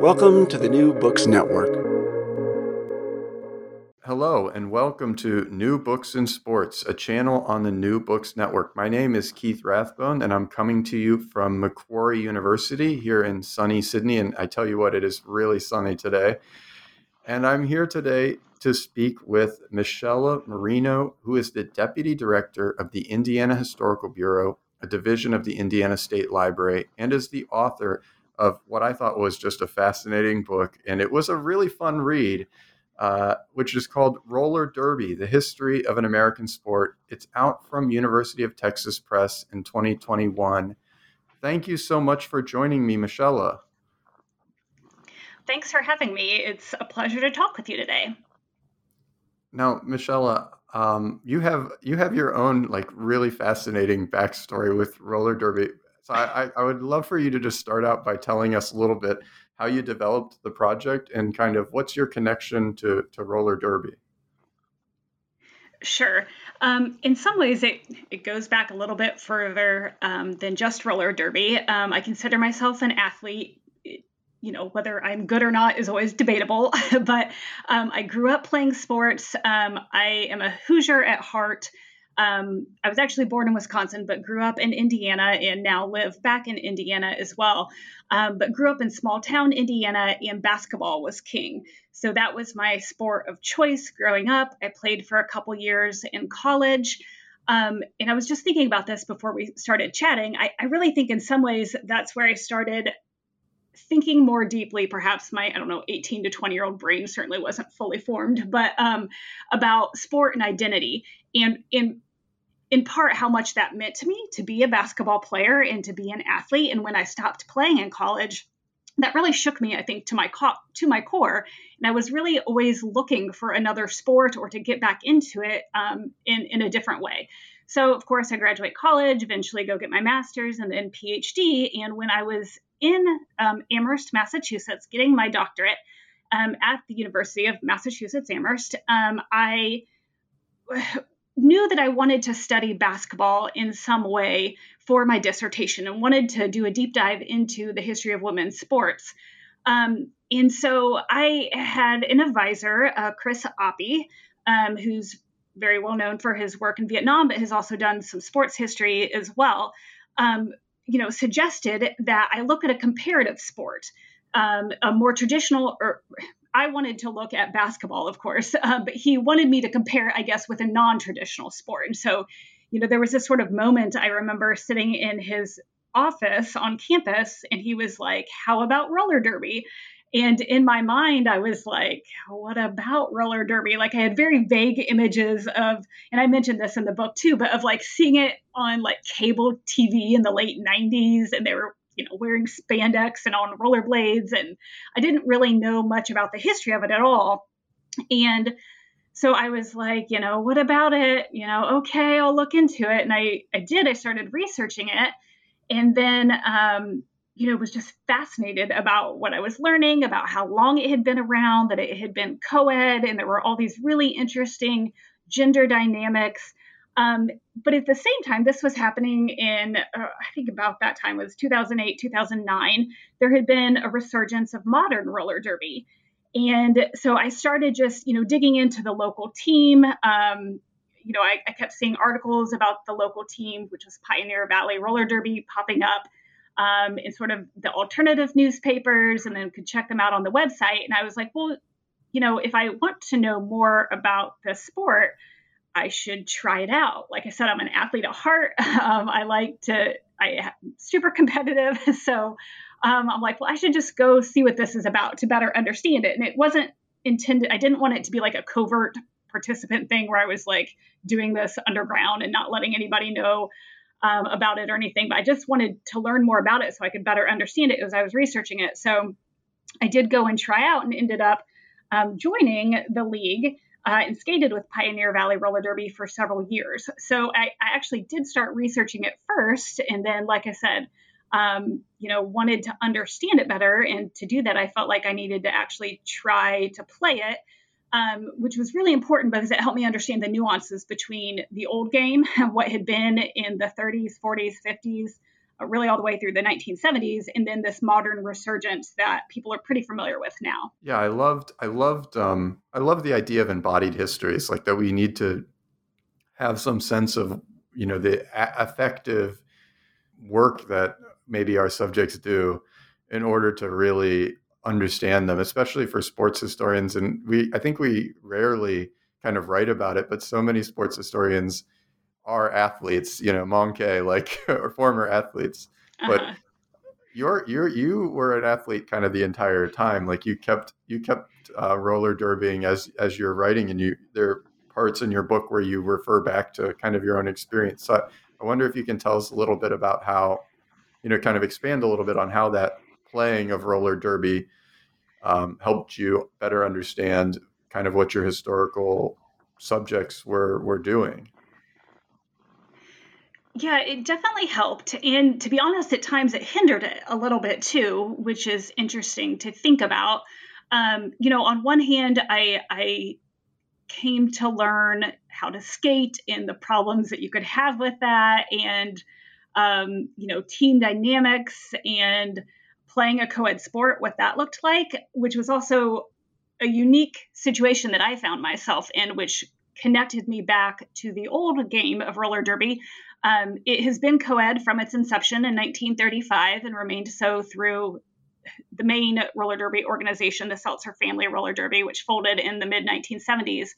Welcome to the New Books Network. Hello, and welcome to New Books in Sports, a channel on the New Books Network. My name is Keith Rathbone, and I'm coming to you from Macquarie University here in sunny Sydney. And I tell you what, it is really sunny today. And I'm here today to speak with Michella Marino, who is the Deputy Director of the Indiana Historical Bureau, a division of the Indiana State Library, and is the author of what I thought was just a fascinating book. And it was a really fun read, uh, which is called Roller Derby The History of an American Sport. It's out from University of Texas Press in 2021. Thank you so much for joining me, Michella. Thanks for having me. It's a pleasure to talk with you today. Now, Michella, um, you have you have your own like really fascinating backstory with roller derby. So I, I would love for you to just start out by telling us a little bit how you developed the project and kind of what's your connection to, to roller derby. Sure. Um, in some ways, it, it goes back a little bit further um, than just roller derby. Um, I consider myself an athlete. You know, whether I'm good or not is always debatable, but um, I grew up playing sports. Um, I am a Hoosier at heart. Um, I was actually born in Wisconsin, but grew up in Indiana and now live back in Indiana as well. Um, but grew up in small town Indiana, and basketball was king. So that was my sport of choice growing up. I played for a couple years in college. Um, and I was just thinking about this before we started chatting. I, I really think, in some ways, that's where I started thinking more deeply perhaps my i don't know 18 to 20 year old brain certainly wasn't fully formed but um, about sport and identity and in in part how much that meant to me to be a basketball player and to be an athlete. And when i stopped playing in college that really shook me i think to my co- to my core. And i was really always looking for another sport or to get back into it um, in in a different way. So of course i graduate college eventually go get my master's and then phd and when i was in um, Amherst, Massachusetts, getting my doctorate um, at the University of Massachusetts Amherst, um, I knew that I wanted to study basketball in some way for my dissertation and wanted to do a deep dive into the history of women's sports. Um, and so I had an advisor, uh, Chris Appy, um, who's very well known for his work in Vietnam, but has also done some sports history as well. Um, you know, suggested that I look at a comparative sport, um, a more traditional, or I wanted to look at basketball, of course, uh, but he wanted me to compare, I guess, with a non-traditional sport. And so, you know, there was this sort of moment I remember sitting in his office on campus, and he was like, "How about roller derby?" And in my mind, I was like, what about roller derby? Like I had very vague images of, and I mentioned this in the book too, but of like seeing it on like cable TV in the late 90s and they were, you know, wearing spandex and on rollerblades. And I didn't really know much about the history of it at all. And so I was like, you know, what about it? You know, okay, I'll look into it. And I, I did, I started researching it. And then, um, you know, was just fascinated about what I was learning, about how long it had been around, that it had been co ed, and there were all these really interesting gender dynamics. Um, but at the same time, this was happening in, uh, I think about that time was 2008, 2009. There had been a resurgence of modern roller derby. And so I started just, you know, digging into the local team. Um, you know, I, I kept seeing articles about the local team, which was Pioneer Valley Roller Derby, popping up um, in sort of the alternative newspapers and then could check them out on the website. And I was like, well, you know, if I want to know more about the sport, I should try it out. Like I said, I'm an athlete at heart. Um, I like to, I am super competitive. So um, I'm like, well, I should just go see what this is about to better understand it. And it wasn't intended, I didn't want it to be like a covert participant thing where I was like doing this underground and not letting anybody know um, about it or anything, but I just wanted to learn more about it so I could better understand it as I was researching it. So I did go and try out and ended up um, joining the league uh, and skated with Pioneer Valley Roller Derby for several years. So I, I, actually did start researching it first. And then, like I said, um, you know, wanted to understand it better. And to do that, I felt like I needed to actually try to play it um, which was really important because it helped me understand the nuances between the old game, what had been in the 30s, 40s, 50s, uh, really all the way through the 1970s, and then this modern resurgence that people are pretty familiar with now. Yeah, I loved, I loved, um, I love the idea of embodied histories, like that we need to have some sense of, you know, the a- effective work that maybe our subjects do in order to really understand them, especially for sports historians. And we, I think we rarely kind of write about it, but so many sports historians are athletes, you know, Moncke, like, or former athletes. But uh-huh. you're, you're, you were an athlete kind of the entire time. Like you kept, you kept uh, roller derbying as, as you're writing and you, there are parts in your book where you refer back to kind of your own experience. So I, I wonder if you can tell us a little bit about how, you know, kind of expand a little bit on how that playing of roller derby um, helped you better understand kind of what your historical subjects were were doing. Yeah, it definitely helped. And to be honest, at times it hindered it a little bit too, which is interesting to think about. Um, you know, on one hand, I, I came to learn how to skate and the problems that you could have with that, and, um, you know, team dynamics and playing a co ed sport, what that looked like, which was also a unique situation that I found myself in, which connected me back to the old game of roller derby. Um, it has been co ed from its inception in 1935 and remained so through the main roller derby organization, the Seltzer Family Roller Derby, which folded in the mid 1970s.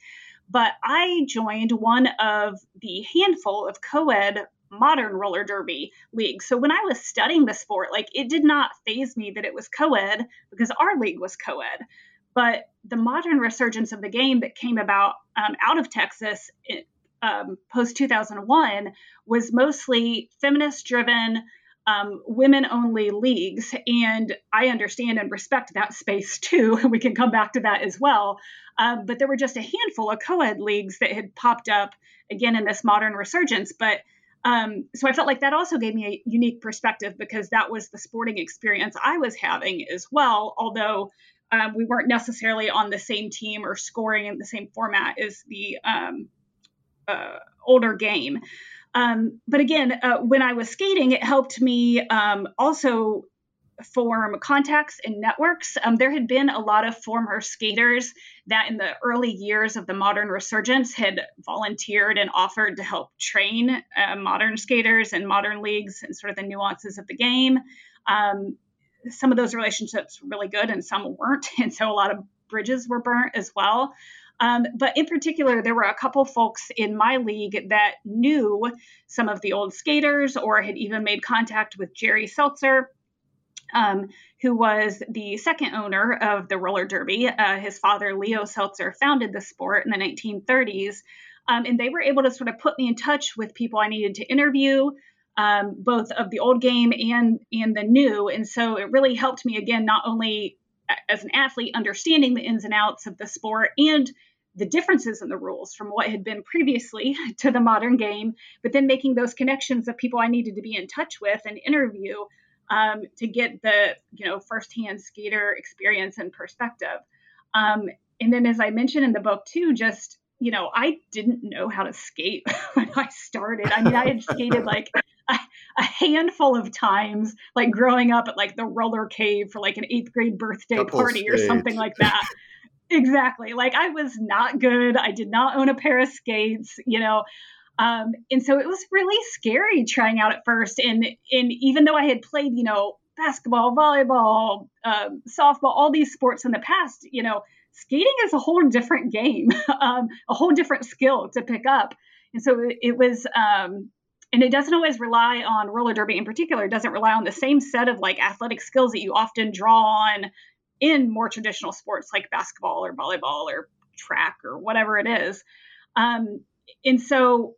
But I joined one of the handful of co ed modern roller derby league. So when I was studying the sport, like it did not phase me that it was co ed because our league was co ed. But the modern resurgence of the game that came about um, out of Texas um, post 2001 was mostly feminist driven. Um, women only leagues. And I understand and respect that space too. We can come back to that as well. Um, but there were just a handful of co ed leagues that had popped up again in this modern resurgence. But um, so I felt like that also gave me a unique perspective because that was the sporting experience I was having as well, although um, we weren't necessarily on the same team or scoring in the same format as the um, uh, older game. Um, but again, uh, when I was skating, it helped me um, also form contacts and networks. Um, there had been a lot of former skaters that in the early years of the modern resurgence had volunteered and offered to help train uh, modern skaters and modern leagues and sort of the nuances of the game. Um, some of those relationships were really good and some weren't. And so a lot of bridges were burnt as well. Um, but in particular, there were a couple folks in my league that knew some of the old skaters or had even made contact with Jerry Seltzer, um, who was the second owner of the roller derby. Uh, his father, Leo Seltzer, founded the sport in the 1930s. Um, and they were able to sort of put me in touch with people I needed to interview, um, both of the old game and and the new. And so it really helped me again, not only as an athlete, understanding the ins and outs of the sport and the differences in the rules from what had been previously to the modern game, but then making those connections of people I needed to be in touch with and interview um, to get the you know firsthand skater experience and perspective. Um, and then, as I mentioned in the book too, just you know, I didn't know how to skate when I started. I mean, I had skated like a, a, handful of times, like growing up at like the roller cave for like an eighth grade birthday Couple party skates. or something like that. exactly. Like I was not good. I did not own a pair of skates, you know. Um, and so it was really scary trying out at first. And and even though I had played, you know, basketball, volleyball, um, softball, all these sports in the past, you know, skating is a whole different game, um, a whole different skill to pick up. And so it, was, um, and it doesn't always rely on roller derby in particular. It doesn't rely on the same set of like athletic skills that you often draw on in more traditional sports like basketball or volleyball or track or whatever it is. Um, and so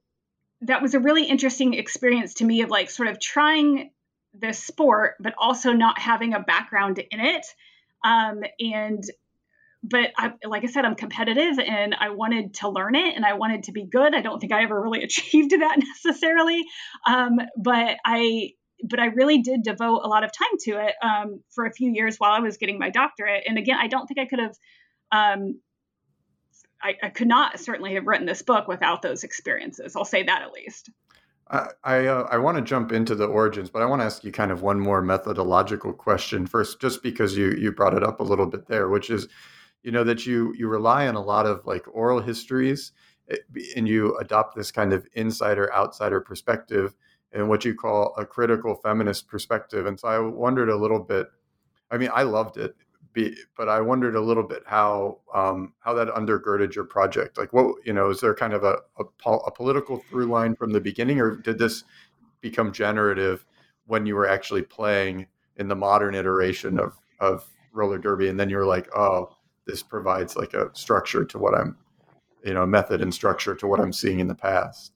that was a really interesting experience to me of like sort of trying this sport, but also not having a background in it. Um, and but I, like I said, I'm competitive and I wanted to learn it and I wanted to be good. I don't think I ever really achieved that necessarily, um, but I but I really did devote a lot of time to it um, for a few years while I was getting my doctorate. And again, I don't think I could have. Um, I, I, could not certainly have written this book without those experiences. I'll say that at least. I I, uh, I want to jump into the origins, but I want to ask you kind of one more methodological question first, just because you you brought it up a little bit there, which is you know that you you rely on a lot of like oral histories eh, and you adopt this kind of insider outsider perspective and what you call a critical feminist perspective and so i wondered a little bit i mean i loved it but i wondered a little bit how um, how that undergirded your project like what you know is there kind of a, a, a political through line from the beginning or did this become generative when you were actually playing in the modern iteration of of roller derby and then you were like oh this provides like a structure to what I'm, you know, method and structure to what I'm seeing in the past?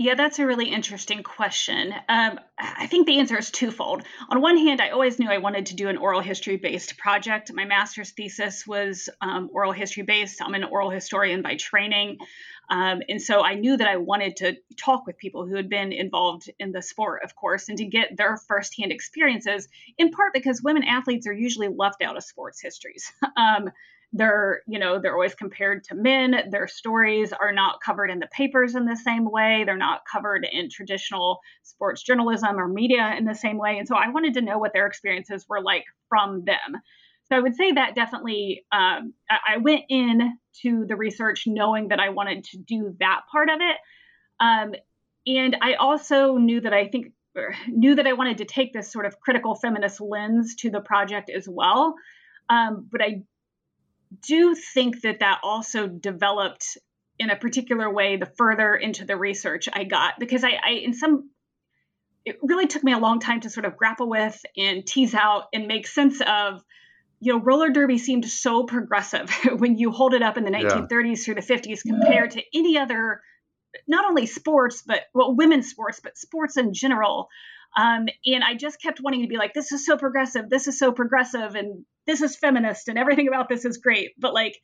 Yeah, that's a really interesting question. Um, I think the answer is twofold. On one hand, I always knew I wanted to do an oral history based project. My master's thesis was um, oral history based. I'm an oral historian by training. Um, and so I knew that I wanted to talk with people who had been involved in the sport, of course, and to get their firsthand experiences, in part because women athletes are usually left out of sports histories. they're, you know, they're always compared to men. Their stories are not covered in the papers in the same way. They're not covered in traditional sports journalism or media in the same way. And so I wanted to know what their experiences were like from them. So I would say that definitely um, I went in to the research knowing that I wanted to do that part of it. Um, and I also knew that I think knew that I wanted to take this sort of critical feminist lens to the project as well. Um, but I do think that that also developed in a particular way the further into the research I got because I, I in some it really took me a long time to sort of grapple with and tease out and make sense of you know, roller derby seemed so progressive when you hold it up in the 1930s yeah. through the 50s compared to any other, not only sports, but well, women's sports, but sports in general. Um, and I just kept wanting to be like, this is so progressive, this is so progressive, and this is feminist, and everything about this is great. But like,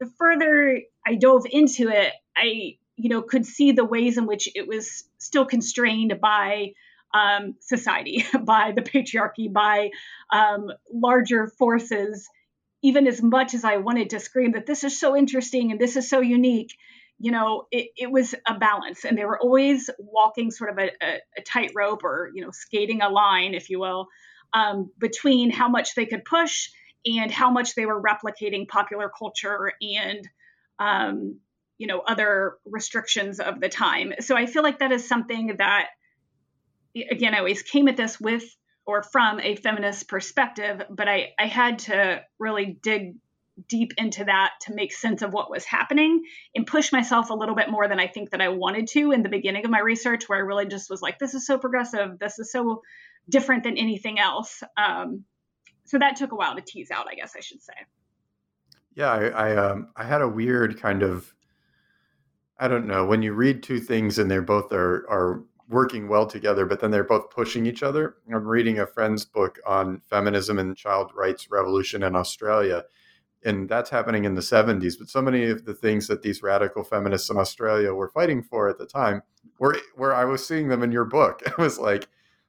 the further I dove into it, I, you know, could see the ways in which it was still constrained by um, society, by the patriarchy, by um, larger forces. Even as much as I wanted to scream that this is so interesting and this is so unique, you know, it, it was a balance. And they were always walking sort of a, a, a tightrope or, you know, skating a line, if you will, um, between how much they could push and how much they were replicating popular culture and, um, you know, other restrictions of the time. So I feel like that is something that again, I always came at this with or from a feminist perspective, but I, I had to really dig deep into that to make sense of what was happening and push myself a little bit more than I think that I wanted to in the beginning of my research, where I really just was like, this is so progressive, this is so different than anything else. Um, so that took a while to tease out, I guess I should say. Yeah, I I, um, I had a weird kind of I don't know when you read two things and they're both are are working well together, but then they're both pushing each other. I'm reading a friend's book on feminism and child rights revolution in Australia, and that's happening in the 70s. But so many of the things that these radical feminists in Australia were fighting for at the time were where I was seeing them in your book. It was like,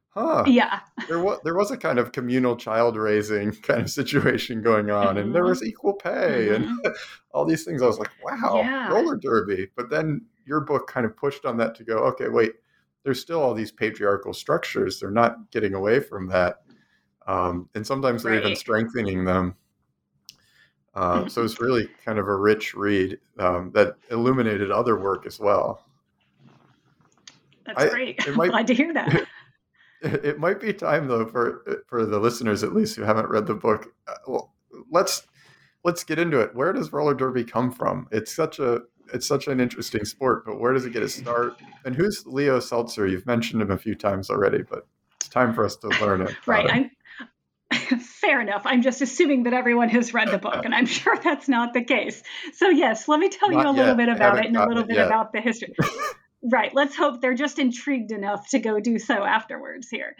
huh. Yeah. there was there was a kind of communal child raising kind of situation going on, and there Mhm. was equal pay and Mhm. all these things. I was like, wow, Yeah. roller derby. But then your book kind of pushed on that to go, okay, wait, there's still all these patriarchal structures. They're not getting away from that, um, and sometimes they're even strengthening them. Uh, so it's really kind of a rich read um, that illuminated other work as well. That's I- great. it might- glad to hear that. It might be time though for for the listeners at least who haven't read the book. Uh, well, let's let's get into it. Where does roller derby come from? It's such a it's such an interesting sport, but where does it get its start? And who's Leo Seltzer? You've mentioned him a few times already, but it's time for us to learn it. right. him. I'm fair enough. I'm just assuming that everyone has read the book, and I'm sure that's not the case. So yes, let me tell you Not a little bit about it and a little bit yet. about the history. right. Let's hope they're just intrigued enough to go do so afterwards here.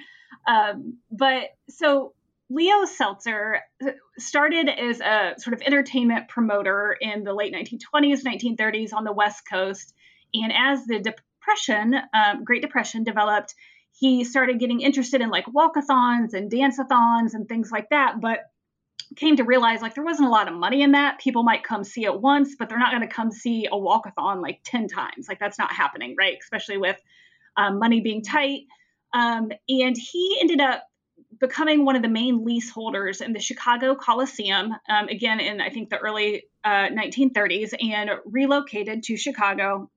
Um, but so Leo Seltzer uh, started as a sort of entertainment promoter in the late 1920s, 1930s on the West Coast. And as the Depression, um, Great Depression developed, he started getting interested in like walkathons and dance-a-thons and things like that. But came to realize like there wasn't a lot of money in that. People might come see it once, but they're not going to come see a walkathon like 10 times. Like that's not happening, right? Especially with um, money being tight. Um, and he ended up becoming one of the main leaseholders in the Chicago Coliseum, um, again in I think the early uh, 1930s, and relocated to Chicago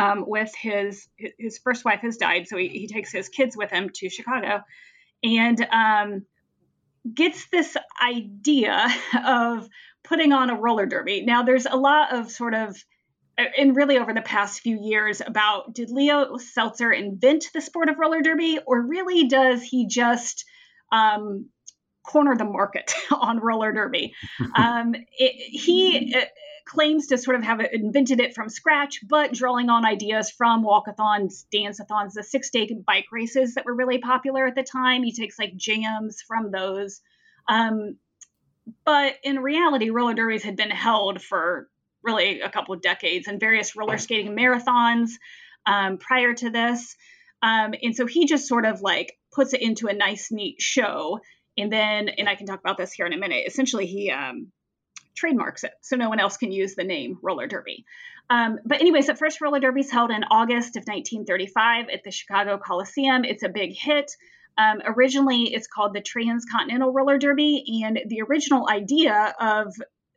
um, with his his first wife has died, so he, he takes his kids with him to Chicago, and um, gets this idea of putting on a roller derby. Now, there's a lot of sort of and really over the past few years about did Leo Seltzer invent the sport of roller derby, or really does he just um, corner the market on roller derby? um, it, he uh, claims to sort of have invented it from scratch, but drawing on ideas from walkathons, dance-a-thons, the six-day bike races that were really popular at the time. He takes like jams from those. Um, but in reality, roller derbies had been held for really a couple of decades and various roller skating marathons um, prior to this. Um, and so he just sort of like puts it into a nice, neat show. And then, and I can talk about this here in a minute, essentially he um, trademarks it so no one else can use the name roller derby. Um, but, anyways, the first roller derby is held in August of 1935 at the Chicago Coliseum. It's a big hit. Um, originally, it's called the Transcontinental Roller Derby, and the original idea of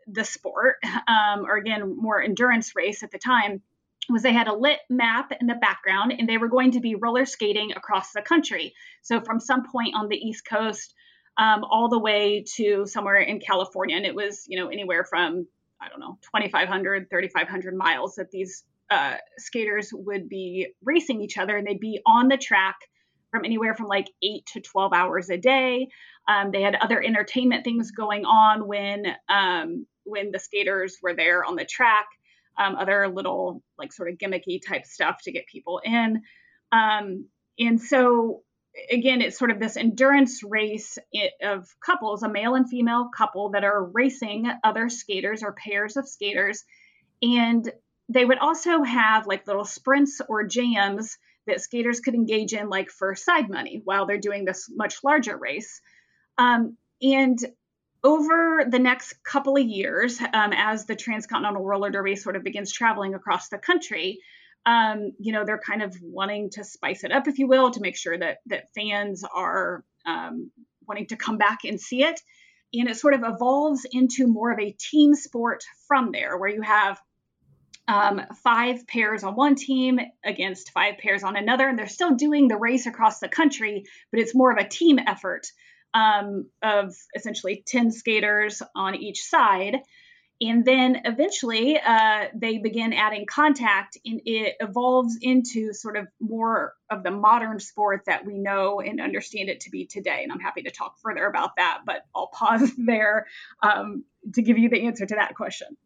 the sport, um, or again, more endurance race at the time, was they had a lit map in the background and they were going to be roller skating across the country. So from some point on the East Coast um, all the way to somewhere in California. And it was, you know, anywhere from, I don't know, 2,500, 3,500 miles that these uh, skaters would be racing each other and they'd be on the track from anywhere from like eight to 12 hours a day. Um, they had other entertainment things going on when um, when the skaters were there on the track, um, other little like sort of gimmicky type stuff to get people in. Um, and so again, it's sort of this endurance race of couples, a male and female couple that are racing other skaters or pairs of skaters. And they would also have like little sprints or jams that skaters could engage in, like for side money, while they're doing this much larger race. Um, and over the next couple of years, um, as the Transcontinental Roller Derby sort of begins traveling across the country, um, you know, they're kind of wanting to spice it up, if you will, to make sure that that fans are um, wanting to come back and see it. And it sort of evolves into more of a team sport from there, where you have um, five pairs on one team against five pairs on another, and they're still doing the race across the country, but it's more of a team effort um, of essentially 10 skaters on each side. And then eventually uh, they begin adding contact, and it evolves into sort of more of the modern sport that we know and understand it to be today. And I'm happy to talk further about that, but I'll pause there um, to give you the answer to that question.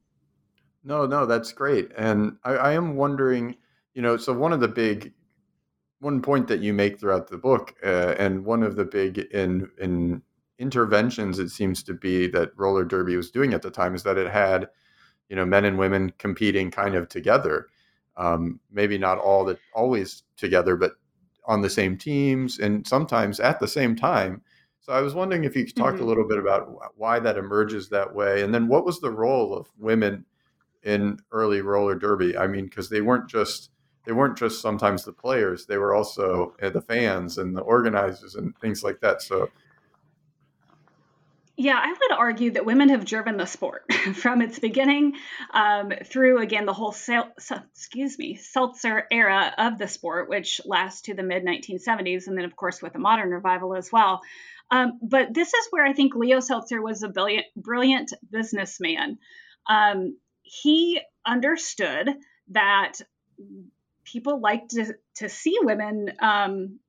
No, no, that's great. And I, I am wondering, you know, so one of the big one point that you make throughout the book, uh, and one of the big in in interventions it seems to be that roller derby was doing at the time is that it had, you know, men and women competing kind of together. Um, maybe not all that always together, but on the same teams and sometimes at the same time. So I was wondering if you could talk mm-hmm. a little bit about why that emerges that way, and then what was the role of women in early roller derby? I mean, because they weren't just they weren't just sometimes the players; they were also uh, the fans and the organizers and things like that. So yeah, I would argue that women have driven the sport from its beginning um, through, again, the whole sel- excuse me seltzer era of the sport, which lasts to the mid 1970s, and then of course with the modern revival as well. Um, but this is where I think Leo Seltzer was a brilliant, brilliant businessman. Um, he understood that people like to, to see women um,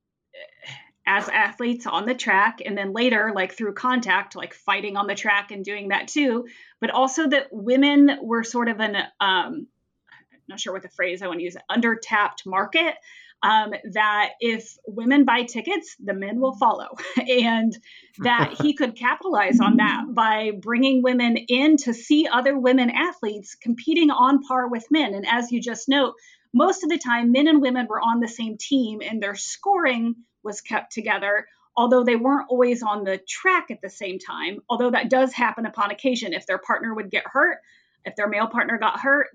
as athletes on the track and then later like through contact like fighting on the track and doing that too but also that women were sort of an um I'm not sure what the phrase I want to use under tapped market um, that if women buy tickets, the men will follow, and that he could capitalize on that by bringing women in to see other women athletes competing on par with men. And as you just note, most of the time, men and women were on the same team, and their scoring was kept together, although they weren't always on the track at the same time. Although that does happen upon occasion. If their partner would get hurt, if their male partner got hurt,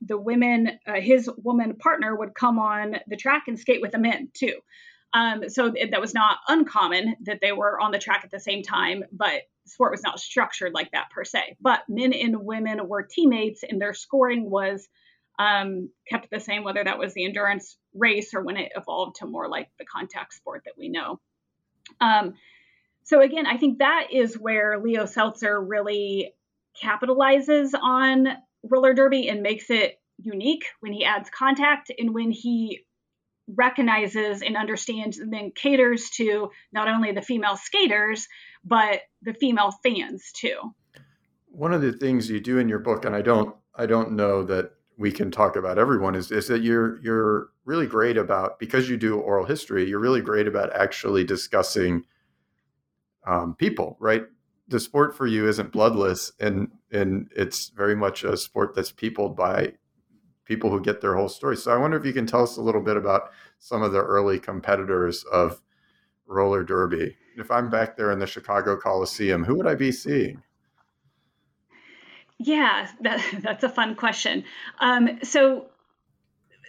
the women, uh, his woman partner would come on the track and skate with the men too. Um, so that was not uncommon that they were on the track at the same time, but sport was not structured like that per se. But men and women were teammates, and their scoring was um, kept the same, whether that was the endurance race or when it evolved to more like the contact sport that we know. Um, so again, I think that is where Leo Seltzer really capitalizes on roller derby and makes it unique when he adds contact and when he recognizes and understands and then caters to not only the female skaters but the female fans too. One of the things you do in your book, and I don't, I don't know that we can talk about everyone is, is that you're you're really great about because you do oral history you're really great about actually discussing um, people right? The sport for you isn't bloodless and and it's very much a sport that's peopled by people who get their whole story. So i wonder if you can tell us a little bit about some of the early competitors of roller derby. If i'm back there in the chicago coliseum who would i be seeing yeah, that, that's a fun question. Um, so,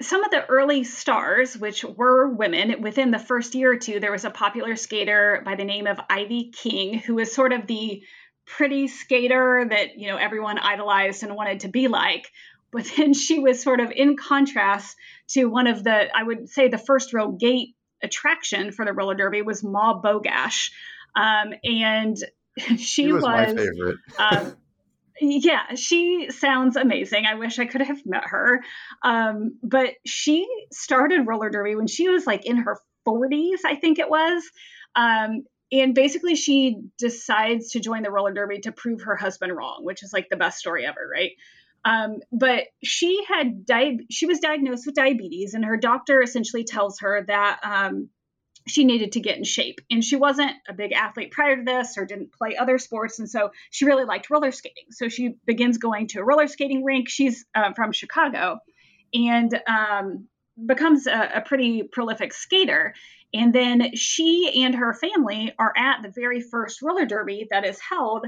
some of the early stars, which were women, within the first year or two, there was a popular skater by the name of Ivy King, who was sort of the pretty skater that you know everyone idolized and wanted to be like. But then she was sort of in contrast to one of the, I would say, the first row gate attraction for the roller derby was Ma Bogash, um, and she, she was, was, my favorite. um, yeah, she sounds amazing. I wish I could have met her. Um, but she started roller derby when she was like in her 40s, I think it was. Um, and basically, she decides to join the roller derby to prove her husband wrong, which is like the best story ever, right? Um, but she had died. She was diagnosed with diabetes, and her doctor essentially tells her that um, she needed to get in shape. And she wasn't a big athlete prior to this or didn't play other sports. And so she really liked roller skating. So she begins going to a roller skating rink. She's uh, from Chicago and um, becomes a, a pretty prolific skater. And then she and her family are at the very first roller derby that is held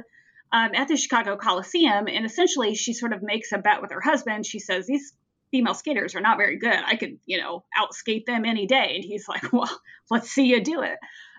um, at the Chicago Coliseum. And essentially, she sort of makes a bet with her husband. She says, These female skaters are not very good. I could, you know, outskate them any day. And he's like, well, let's see you do it.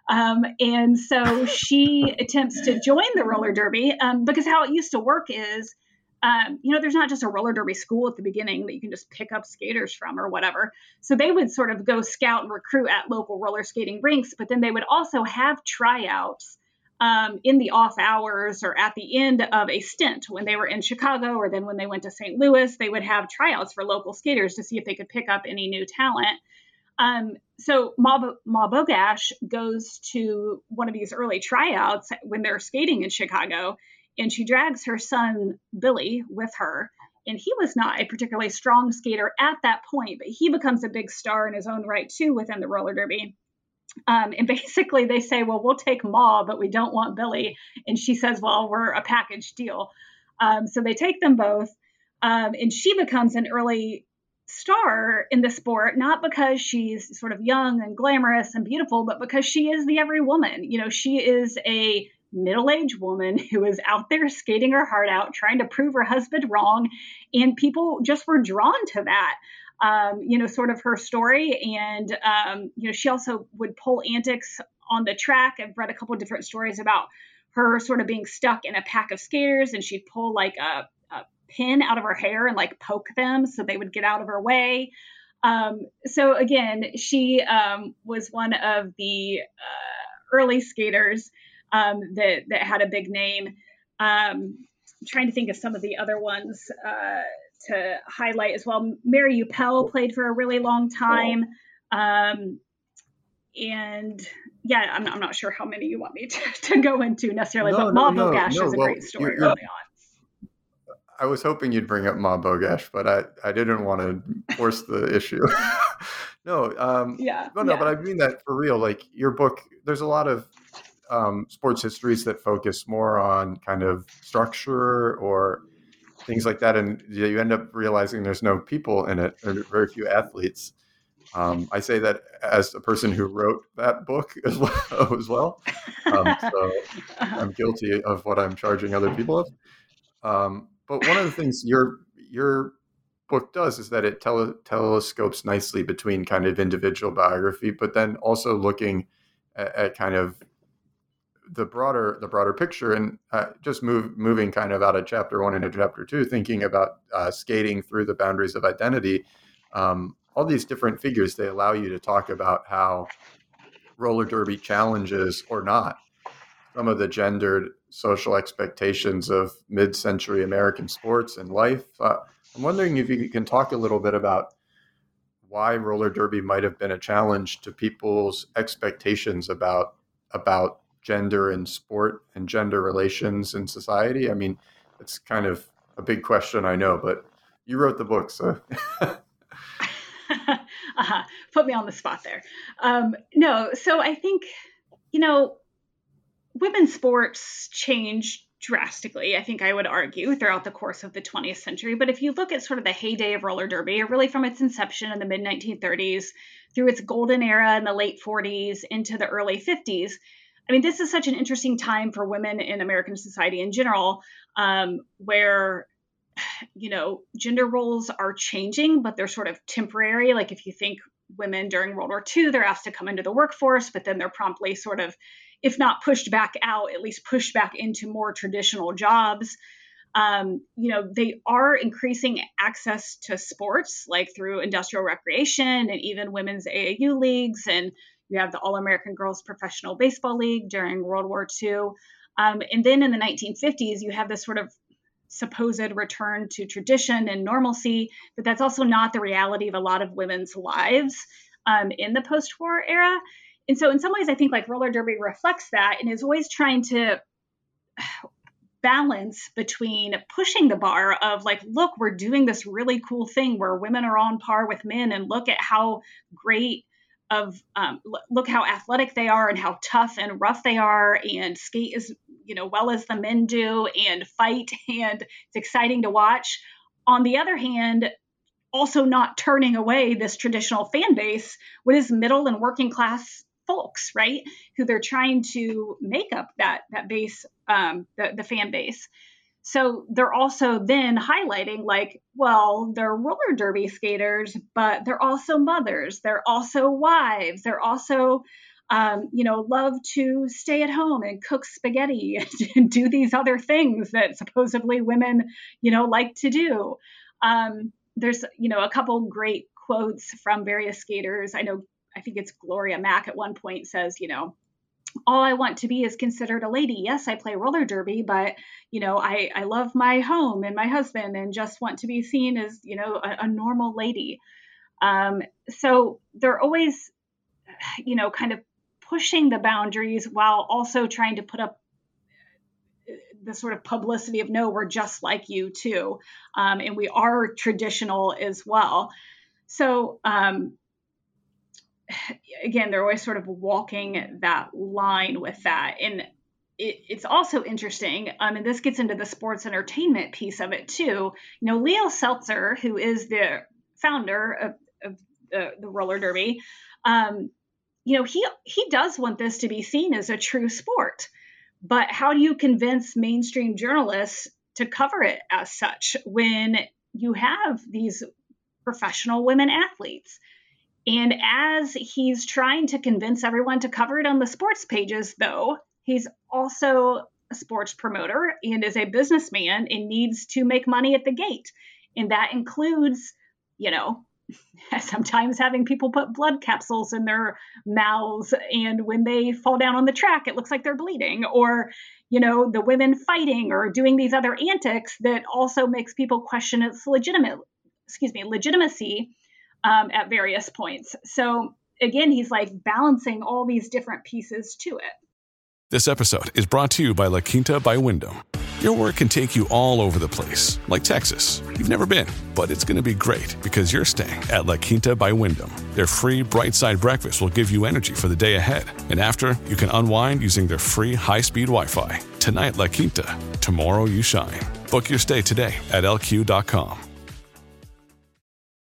Um, and so she attempts to join the roller derby um, because how it used to work is, um, you know, there's not just a roller derby school at the beginning that you can just pick up skaters from or whatever. So they would sort of go scout and recruit at local roller skating rinks, but then they would also have tryouts um, in the off hours or at the end of a stint when they were in Chicago or then when they went to St. Louis, they would have tryouts for local skaters to see if they could pick up any new talent. Um, so Ma, Ma Bogash goes to one of these early tryouts when they're skating in Chicago, and she drags her son Billy with her. And he was not a particularly strong skater at that point, but he becomes a big star in his own right too within the roller derby. Um, and basically, they say, Well, we'll take Ma, but we don't want Billy. And she says, Well, we're a package deal. Um, so they take them both. Um, and she becomes an early star in the sport, not because she's sort of young and glamorous and beautiful, but because she is the every woman. You know, she is a middle aged woman who is out there skating her heart out, trying to prove her husband wrong. And people just were drawn to that. Um, you know, sort of her story. And, um, you know, she also would pull antics on the track. I've read a couple different stories about her sort of being stuck in a pack of skaters and she'd pull like a pin out of her hair and like poke them so they would get out of her way. Um, so again, she um, was one of the uh, early skaters um, that that had a big name. Um, I'm trying to think of some of the other ones uh, to highlight as well. Mary Youpelle played for a really long time. Um, and yeah, I'm, I'm, not sure how many you want me to, to go into necessarily, no, but Ma no, Bogash no, is a well, great story early on. I was hoping you'd bring up Ma Bogash, but I, I didn't want to force the issue. no, um, yeah, no, no, yeah. but I mean that for real. Like your book, there's a lot of um, sports histories that focus more on kind of structure or things like that, and you end up realizing there's no people in it, or very few athletes. Um, I say that as a person who wrote that book as well. As well. Um, so I'm guilty of what I'm charging other people of. Um, but one of the things your your book does is that it tele- telescopes nicely between kind of individual biography, but then also looking at, at kind of the broader the broader picture and uh, just move moving kind of out of chapter one into chapter two, thinking about uh, skating through the boundaries of identity. Um, all these different figures they allow you to talk about how roller derby challenges or not some of the gendered social expectations of mid-century American sports and life. Uh, I'm wondering if you can talk a little bit about why roller derby might have been a challenge to people's expectations about about gender in sport and gender relations in society. I mean, it's kind of a big question, I know, but you wrote the book, so. uh-huh. Put me on the spot there. Um, no, so I think, you know, women's sports changed drastically, I think I would argue, throughout the course of the 20th century. But if you look at sort of the heyday of roller derby, really from its inception in the mid 1930s through its golden era in the late 40s into the early 50s, I mean, this is such an interesting time for women in American society in general, um, where you know gender roles are changing, but they're sort of temporary. Like if you think women during World War II, they're asked to come into the workforce, but then they're promptly sort of if not pushed back out, at least pushed back into more traditional jobs. Um, you know, they are increasing access to sports, like through industrial recreation and even women's AAU leagues. And you have the All American Girls Professional Baseball League during World War II. Um, and then in the 1950s, you have this sort of supposed return to tradition and normalcy, but that's also not the reality of a lot of women's lives um, in the post war era and so in some ways i think like roller derby reflects that and is always trying to balance between pushing the bar of like look we're doing this really cool thing where women are on par with men and look at how great of um, look how athletic they are and how tough and rough they are and skate as you know well as the men do and fight and it's exciting to watch on the other hand also not turning away this traditional fan base what is middle and working class folks, right? Who they're trying to make up that that base, um, the, the fan base. So they're also then highlighting like, well, they're roller derby skaters, but they're also mothers, they're also wives, they're also um, you know, love to stay at home and cook spaghetti and do these other things that supposedly women, you know, like to do. Um, there's, you know, a couple great quotes from various skaters. I know I think it's Gloria Mack at one point says, you know, all I want to be is considered a lady. Yes, I play roller derby, but you know, I, I love my home and my husband and just want to be seen as, you know, a, a normal lady. Um, so they're always, you know, kind of pushing the boundaries while also trying to put up the sort of publicity of no, we're just like you too. Um, and we are traditional as well. So, um, again, they're always sort of walking that line with that. And it, it's also interesting, um, and this gets into the sports entertainment piece of it too. You know, Leo Seltzer, who is the founder of, of the, the roller derby, um, you know, he he does want this to be seen as a true sport. But how do you convince mainstream journalists to cover it as such when you have these professional women athletes? And as he's trying to convince everyone to cover it on the sports pages, though, he's also a sports promoter and is a businessman and needs to make money at the gate. And that includes, you know, sometimes having people put blood capsules in their mouths and when they fall down on the track it looks like they're bleeding or you know the women fighting or doing these other antics that also makes people question its legitimate excuse me legitimacy um, at various points so again he's like balancing all these different pieces to it this episode is brought to you by La Quinta by Wyndham. Your work can take you all over the place, like Texas. You've never been, but it's going to be great because you're staying at La Quinta by Wyndham. Their free bright side breakfast will give you energy for the day ahead. And after, you can unwind using their free high speed Wi Fi. Tonight, La Quinta. Tomorrow, you shine. Book your stay today at lq.com.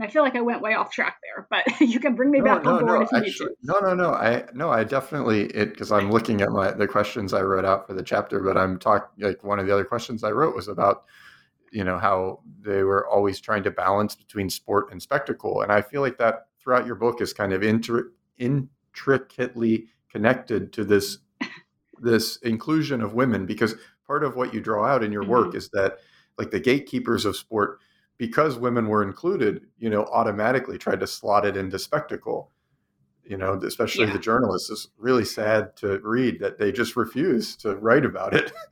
I feel like I went way off track there, but you can bring me no, back no, on board no, if you actually, need to. No, no, no. I no, I definitely it because I'm looking at my the questions I wrote out for the chapter, but I'm talking like one of the other questions I wrote was about you know how they were always trying to balance between sport and spectacle, and I feel like that throughout your book is kind of intri- intricately connected to this this inclusion of women because part of what you draw out in your work mm-hmm. is that like the gatekeepers of sport because women were included, you know, automatically tried to slot it into spectacle. You know, especially yeah. the journalists. It's really sad to read that they just refuse to write about it.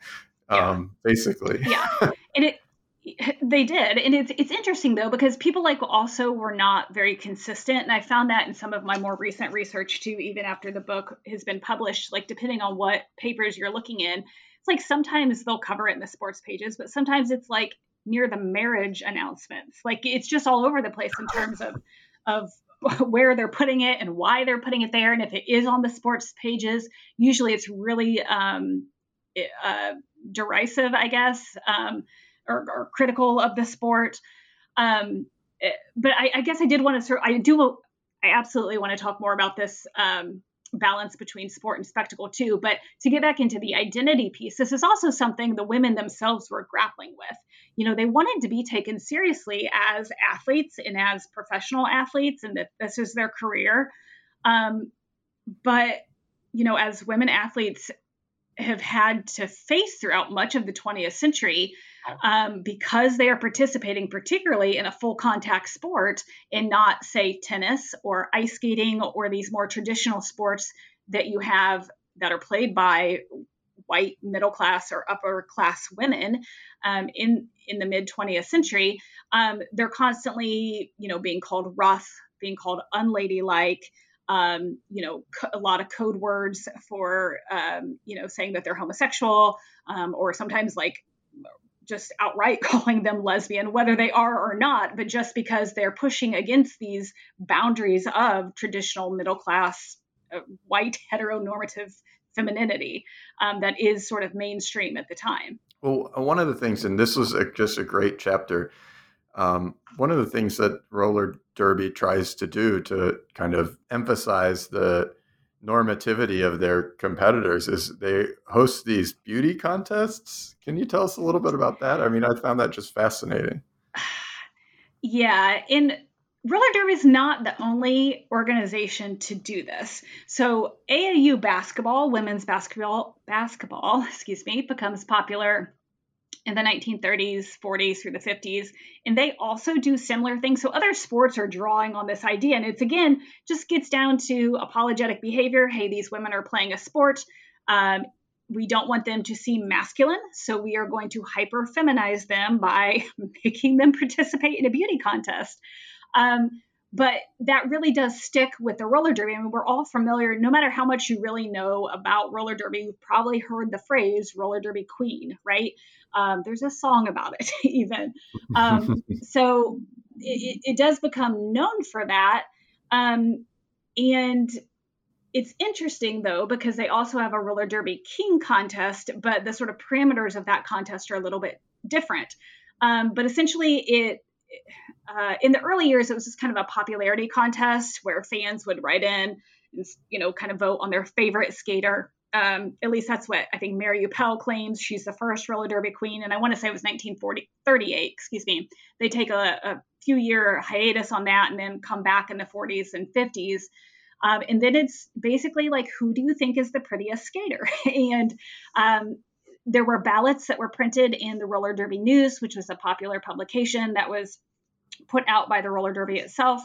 Yeah. Um, basically. Yeah. And it they did. And it's it's interesting though, because people like also were not very consistent. And I found that in some of my more recent research too, even after the book has been published, like depending on what papers you're looking in, it's like sometimes they'll cover it in the sports pages, but sometimes it's like near the marriage announcements. Like it's just all over the place in terms of of where they're putting it and why they're putting it there. And if it is on the sports pages, usually it's really um, uh, derisive, I guess, um, or, or, critical of the sport. Um, eh, but I, I, guess I did want to. I do. I absolutely want to talk more about this um, balance between sport and spectacle too. But to get back into the identity piece, this is also something the women themselves were grappling with. You know, they wanted to be taken seriously as athletes and as professional athletes, and that this is their career. Um, but you know, as women athletes have had to face throughout much of the 20th century, um, because they are participating particularly in a full contact sport and not, say, tennis or ice skating or these more traditional sports that you have that are played by white middle class or upper class women um, in in the mid 20th century um, they're constantly you know being called rough being called unladylike um, you know, a lot of code words for, um, you know, saying that they're homosexual, um, or sometimes like just outright calling them lesbian, whether they are or not, but just because they're pushing against these boundaries of traditional middle class, uh, white, heteronormative femininity um, that is sort of mainstream at the time. Well, one of the things, and this was a, just a great chapter. Um, one of the things that roller derby tries to do to kind of emphasize the normativity of their competitors is they host these beauty contests. Can you tell us a little bit about that? I mean, I found that just fascinating. Yeah, and roller derby is not the only organization to do this. So AAU basketball, women's basketball, basketball, excuse me, becomes popular in the 1930s, 40s through the 50s. And they also do similar things. So other sports are drawing on this idea. And it's again, just gets down to apologetic behavior. Hey, these women are playing a sport. Um, we don't want them to seem masculine, so we are going to hyper feminize them by making them participate in a beauty contest. Um, but that really does stick with the roller derby. I mean, we're all familiar, no matter how much you really know about roller derby, you've probably heard the phrase roller derby queen, right? Um, there's a song about it, even. Um, so it, it, does become known for that. Um, and it's interesting though because they also have a roller derby king contest, but the sort of parameters of that contest are a little bit different. Um, but essentially, it uh, in the early years it was just kind of a popularity contest where fans would write in and you know kind of vote on their favorite skater. Um, at least that's what I think Mary Youpelle claims. She's the first roller derby queen, and I want to say it was 1938. Excuse me. They take a, a few year hiatus on that and then come back in the 40s and 50s um, and then it's basically like, who do you think is the prettiest skater? and um, there were ballots that were printed in the Roller Derby News, which was a popular publication that was put out by the roller derby itself.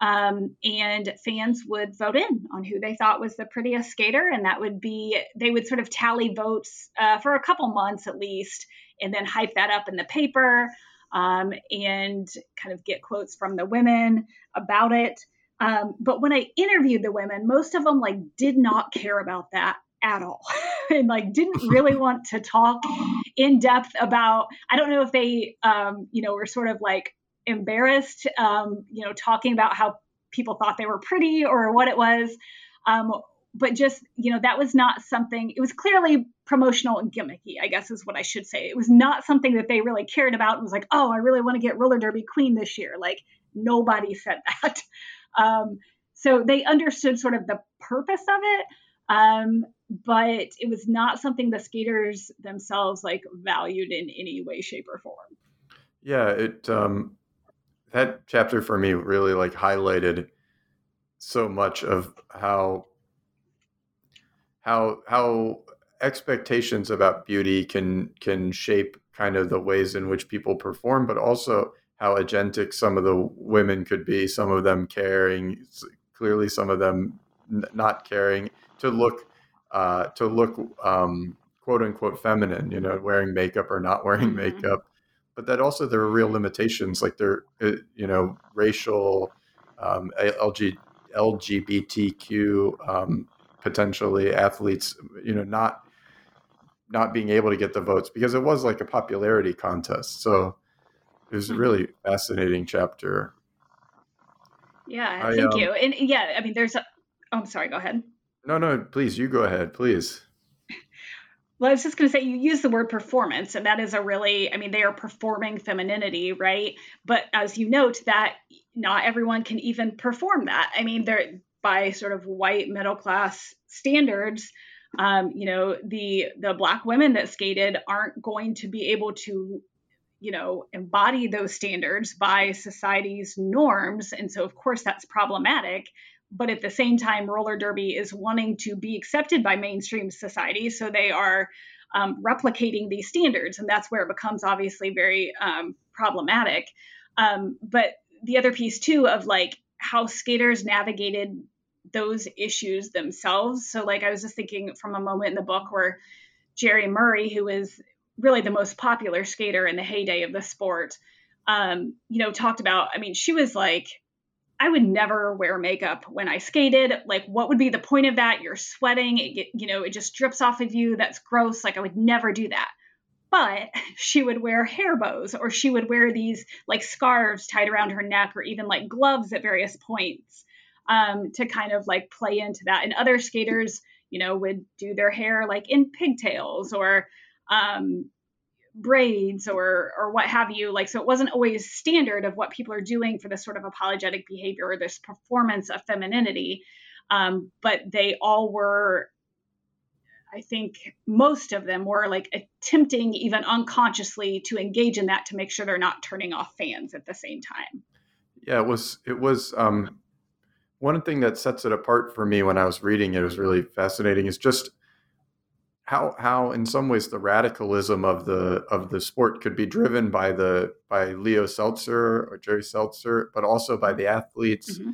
Um, and fans would vote in on who they thought was the prettiest skater, and that would be they would sort of tally votes uh, for a couple months at least, and then hype that up in the paper um, and kind of get quotes from the women about it. Um, but when I interviewed the women, most of them like did not care about that at all and like didn't really want to talk in depth about i don't know if they um, you know were sort of like embarrassed um, you know talking about how people thought they were pretty or what it was um, but just you know that was not something it was clearly promotional and gimmicky i guess is what i should say. It was not something that they really cared about and was like oh i really want to get roller derby queen this year. Like nobody said that. Um, so they understood sort of the purpose of it, um, but it was not something the skaters themselves like valued in any way, shape, or form. Yeah, it um, that chapter for me really like highlighted so much of how how how expectations about beauty can can shape kind of the ways in which people perform, but also how agentic some of the women could be, some of them caring, clearly some of them n- not caring, to look uh, to look um, quote unquote feminine, you know, wearing makeup or not wearing mm-hmm. makeup. But that also there are real limitations, like there, uh, you know, racial, um, LG, LGBTQ, um, potentially athletes, you know, not not being able to get the votes because it was like a popularity contest. So it was a hmm. really fascinating chapter. Yeah, I, thank um, you. And yeah, I mean, there's a. Oh, I'm sorry. Go ahead. No, no, please, you go ahead, please. Well, I was just going to say you use the word performance, and that is a really, I mean, they are performing femininity, right? But as you note, that not everyone can even perform that. I mean, they're by sort of white middle class standards. Um, you know, the the black women that skated aren't going to be able to you know, embody those standards by society's norms. And so, of course, that's problematic. But at the same time, roller derby is wanting to be accepted by mainstream society. So they are um, replicating these standards. And that's where it becomes obviously very um, problematic. Um, but the other piece, too, of like how skaters navigated those issues themselves. So, like, I was just thinking from a moment in the book where Gerry Murray, who is really the most popular skater in the heyday of the sport, um, you know, talked about, I mean, she was like, I would never wear makeup when I skated. Like, what would be the point of that? You're sweating, it get, you know, it just drips off of you. That's gross. Like, I would never do that. But she would wear hair bows or she would wear these like scarves tied around her neck or even like gloves at various points um, to kind of like play into that. And other skaters, you know, would do their hair like in pigtails or um, braids or or what have you like so it wasn't always standard of what people are doing for this sort of apologetic behavior or this performance of femininity. Um, but they all were i think most of them were like attempting even unconsciously to engage in that to make sure they're not turning off fans at the same time. Yeah it was it was um, one thing that sets it apart for me when i was reading it was really fascinating is just how how in some ways the radicalism of the of the sport could be driven by the by Leo Seltzer or Jerry Seltzer, but also by the athletes. Mm-hmm.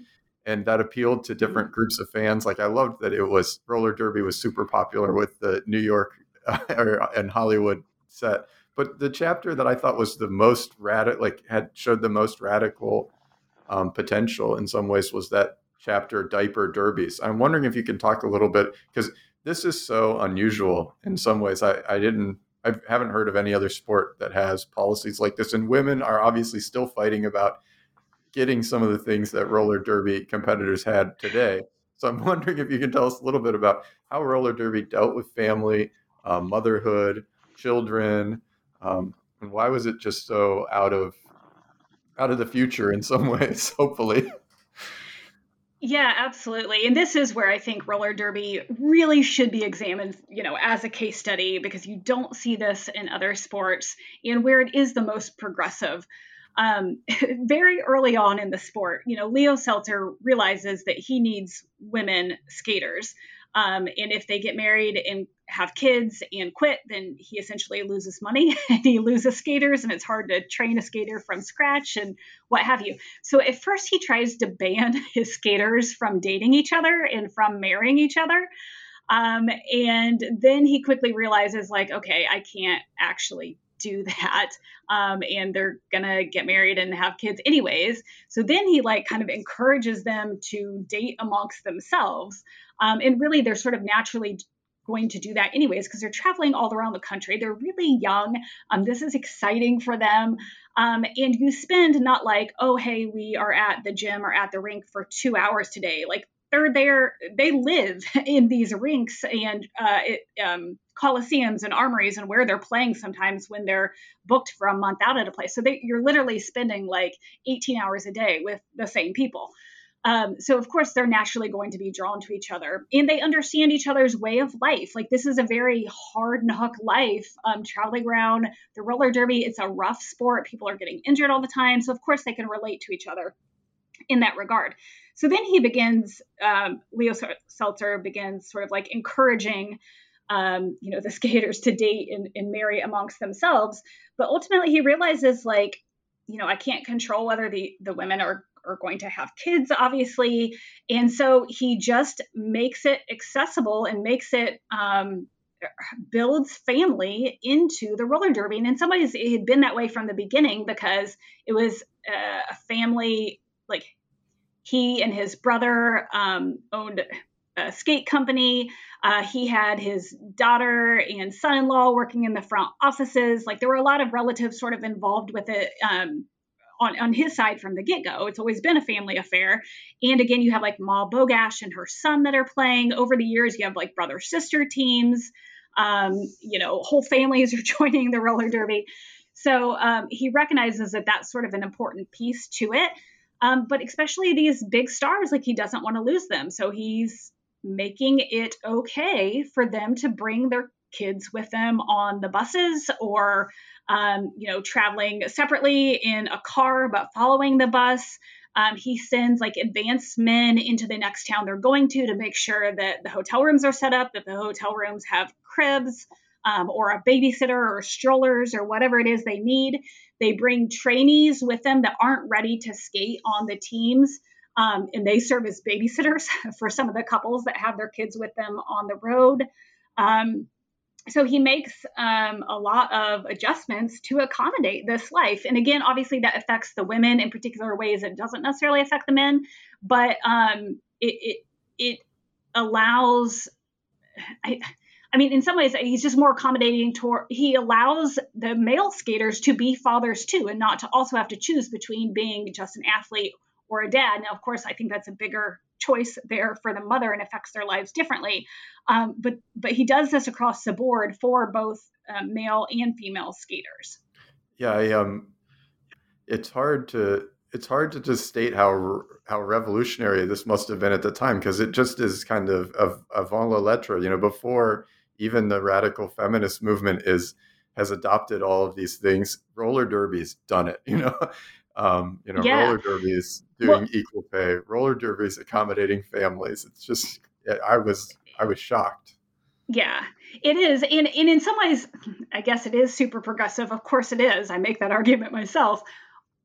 and that appealed to different groups of fans. Like I loved that it was roller derby was super popular with the New York uh, and Hollywood set. But the chapter that I thought was the most radical, like had showed the most radical um, potential in some ways, was that chapter diaper derbies. I'm wondering if you can talk a little bit because this is so unusual in some ways. I, I didn't I haven't heard of any other sport that has policies like this, and women are obviously still fighting about getting some of the things that roller derby competitors had today. So I'm wondering if you can tell us a little bit about how roller derby dealt with family, uh, motherhood, children, um, and why was it just so out of out of the future in some ways? Hopefully. Yeah, absolutely. And this is where I think roller derby really should be examined, you know, as a case study because you don't see this in other sports and where it is the most progressive. Um, very early on in the sport, you know, Leo Seltzer realizes that he needs women skaters. Um, and if they get married and have kids and quit, then he essentially loses money and he loses skaters, and it's hard to train a skater from scratch and what have you. So at first, he tries to ban his skaters from dating each other and from marrying each other. Um, and then he quickly realizes, like, okay, I can't actually do that um, and they're gonna get married and have kids anyways so then he like kind of encourages them to date amongst themselves um, and really they're sort of naturally going to do that anyways because they're traveling all around the country. They're really young. Um, this is exciting for them. Um, and you spend not like oh hey we are at the gym or at the rink for two hours today. Like they're there they live in these rinks and uh, it, um, coliseums and armories and where they're playing sometimes when they're booked for a month out at a place. So they, you're literally spending like 18 hours a day with the same people um, so of course they're naturally going to be drawn to each other and they understand each other's way of life. Like this is a very hard knock life. Um, traveling around the roller derby it's a rough sport. People are getting injured all the time. So of course they can relate to each other in that regard. So then he begins, um, Leo Seltzer begins sort of like encouraging, um, you know, the skaters to date and, and marry amongst themselves. But ultimately, he realizes like, you know, I can't control whether the the women are are going to have kids, obviously, and so he just makes it accessible and makes it um, builds family into the roller derby. And in some ways, it had been that way from the beginning because it was a family like he and his brother um, owned a skate company. Uh, he had his daughter and son in law working in the front offices. Like there were a lot of relatives sort of involved with it. Um, on, on his side from the get go. It's always been a family affair. And again, you have like Ma Bogash and her son that are playing. Over the years, you have like brother sister teams. Um, you know, whole families are joining the roller derby. So um, he recognizes that that's sort of an important piece to it. Um, but especially these big stars, like he doesn't want to lose them. So he's making it okay for them to bring their kids with them on the buses or, um, you know, traveling separately in a car, but following the bus. Um, he sends like advanced men into the next town they're going to to make sure that the hotel rooms are set up, that the hotel rooms have cribs um, or a babysitter or strollers or whatever it is they need. They bring trainees with them that aren't ready to skate on the teams. Um, and they serve as babysitters for some of the couples that have their kids with them on the road. Um, so he makes um, a lot of adjustments to accommodate this life. And again, obviously, that affects the women in particular ways. It doesn't necessarily affect the men, but um, it, it, it allows. I, I mean, in some ways, he's just more accommodating toward, he allows the male skaters to be fathers too, and not to also have to choose between being just an athlete or a dad. Now, of course, I think that's a bigger choice there for the mother and affects their lives differently. Um, but but he does this across the board for both uh, male and female skaters. Yeah, I, um, it's hard to it's hard to just state how how revolutionary this must have been at the time because it just is kind of of avant la lettre. You know, before even the radical feminist movement is has adopted all of these things. Roller derby's done it, you know. Um, you know, yeah. roller derby's doing well, equal pay. Roller derby's accommodating families. It's just, I was, I was shocked. Yeah, it is, and, and in some ways, I guess it is super progressive. Of course, it is. I make that argument myself.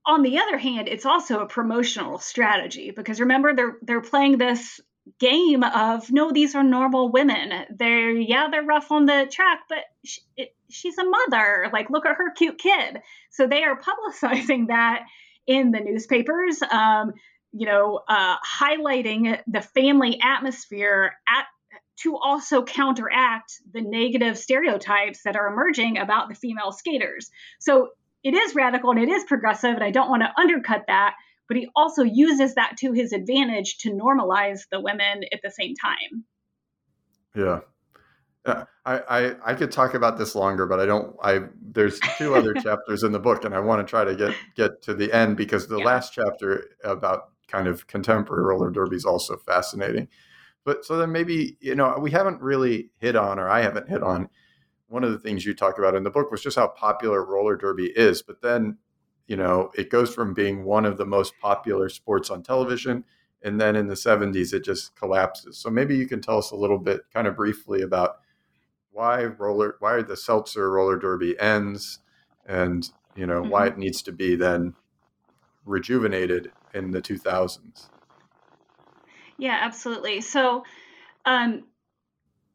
on the other hand, it's also a promotional strategy because remember they're they're playing this game of no, these are normal women. They're yeah, they're rough on the track, but it, she's a mother. Like look at her cute kid. So they are publicizing that in the newspapers. Um, you know, uh, highlighting the family atmosphere at to also counteract the negative stereotypes that are emerging about the female skaters. So it is radical and it is progressive, and I don't want to undercut that, but he also uses that to his advantage to normalize the women at the same time. Yeah. Uh, I, I, I could talk about this longer, but I don't. I there's two other chapters in the book, and I want to try to get get to the end because the yeah. last chapter about kind of contemporary roller derby is also fascinating. But so then maybe you know we haven't really hit on, or I haven't hit on one of the things you talk about in the book was just how popular roller derby is. But then, you know, it goes from being one of the most popular sports on television. And then in the 70s, it just collapses. So maybe you can tell us a little bit, kind of briefly, about why roller, why the Seltzer roller derby ends, and you know mm-hmm. why it needs to be then rejuvenated in the 2000s. Yeah, absolutely. So, um,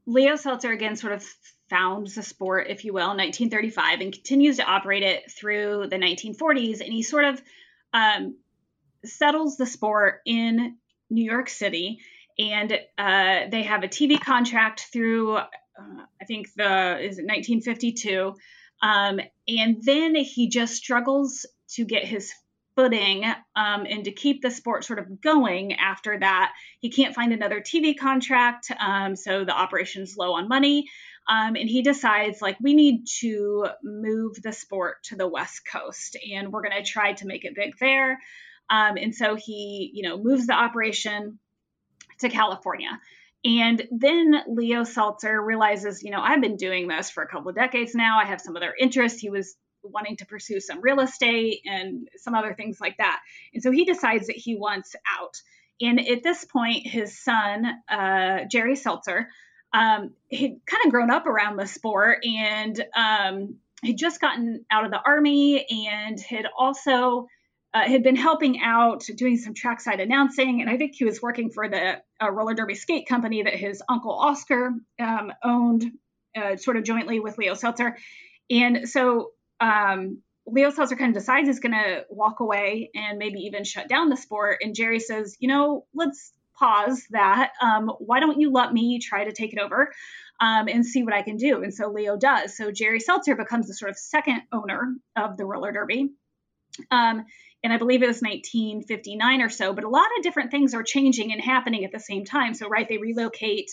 Leo Seltzer again sort of founds the sport, if you will, in 1935 and continues to operate it through the 1940s. And he sort of um, settles the sport in New York City. And uh, they have a TV contract through, uh, I think, the is it 1952. Um, and then he just struggles to get his footing um, and to keep the sport sort of going after that. He can't find another TV contract, um, so the operation's low on money. Um, and he decides, like, we need to move the sport to the West Coast, and we're going to try to make it big there. Um, and so he, you know, moves the operation to California. And then Leo Seltzer realizes, you know, I've been doing this for a couple of decades now. I have some other interests. He was wanting to pursue some real estate and some other things like that. And so he decides that he wants out. And at this point, his son, uh, Jerry Seltzer, um, he'd kind of grown up around the sport and um, he'd just gotten out of the army and had also uh, had been helping out doing some trackside announcing. And I think he was working for the uh, roller derby skate company that his uncle Oscar um, owned, uh, sort of jointly with Leo Seltzer. And so um, Leo Seltzer kind of decides he's going to walk away and maybe even shut down the sport. And Jerry says, you know, let's pause that. Um, why don't you let me try to take it over um, and see what I can do? And so Leo does. So Jerry Seltzer becomes the sort of second owner of the roller derby. Um, and I believe it was 1959 or so, but a lot of different things are changing and happening at the same time. So, right, they relocate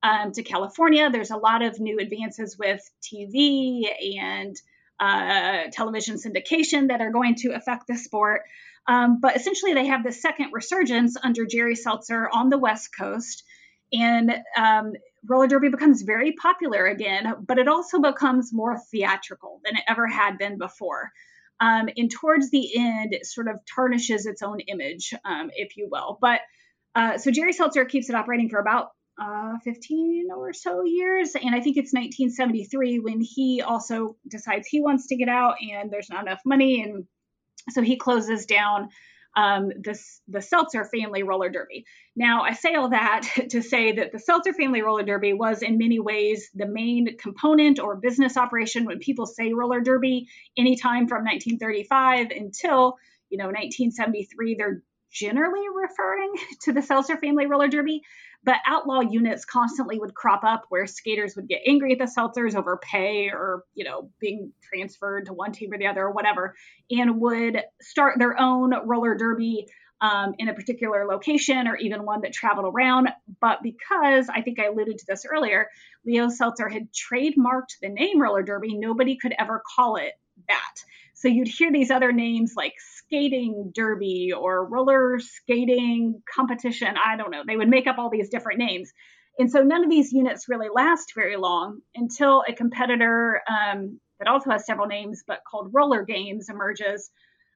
um, to California. There's a lot of new advances with TV and uh, television syndication that are going to affect the sport. Um, but essentially, they have the second resurgence under Jerry Seltzer on the West Coast. And um, roller derby becomes very popular again, but it also becomes more theatrical than it ever had been before. Um, and towards the end, it sort of tarnishes its own image, um, if you will. But uh, so Jerry Seltzer keeps it operating for about uh, 15 or so years. And I think it's 1973 when he also decides he wants to get out and there's not enough money. And so he closes down um, this, the Seltzer family roller derby. Now, I say all that to say that the Seltzer family roller derby was in many ways the main component or business operation when people say roller derby, anytime from 1935 until you know 1973, they're generally referring to the Seltzer family roller derby. But outlaw units constantly would crop up where skaters would get angry at the Seltzers over pay or, you know, being transferred to one team or the other or whatever, and would start their own roller derby um, in a particular location or even one that traveled around. But because I think I alluded to this earlier, Leo Seltzer had trademarked the name roller derby, nobody could ever call it that. So you'd hear these other names like skating derby or roller skating competition. I don't know. They would make up all these different names. And so none of these units really last very long until a competitor um, that also has several names, but called Roller Games emerges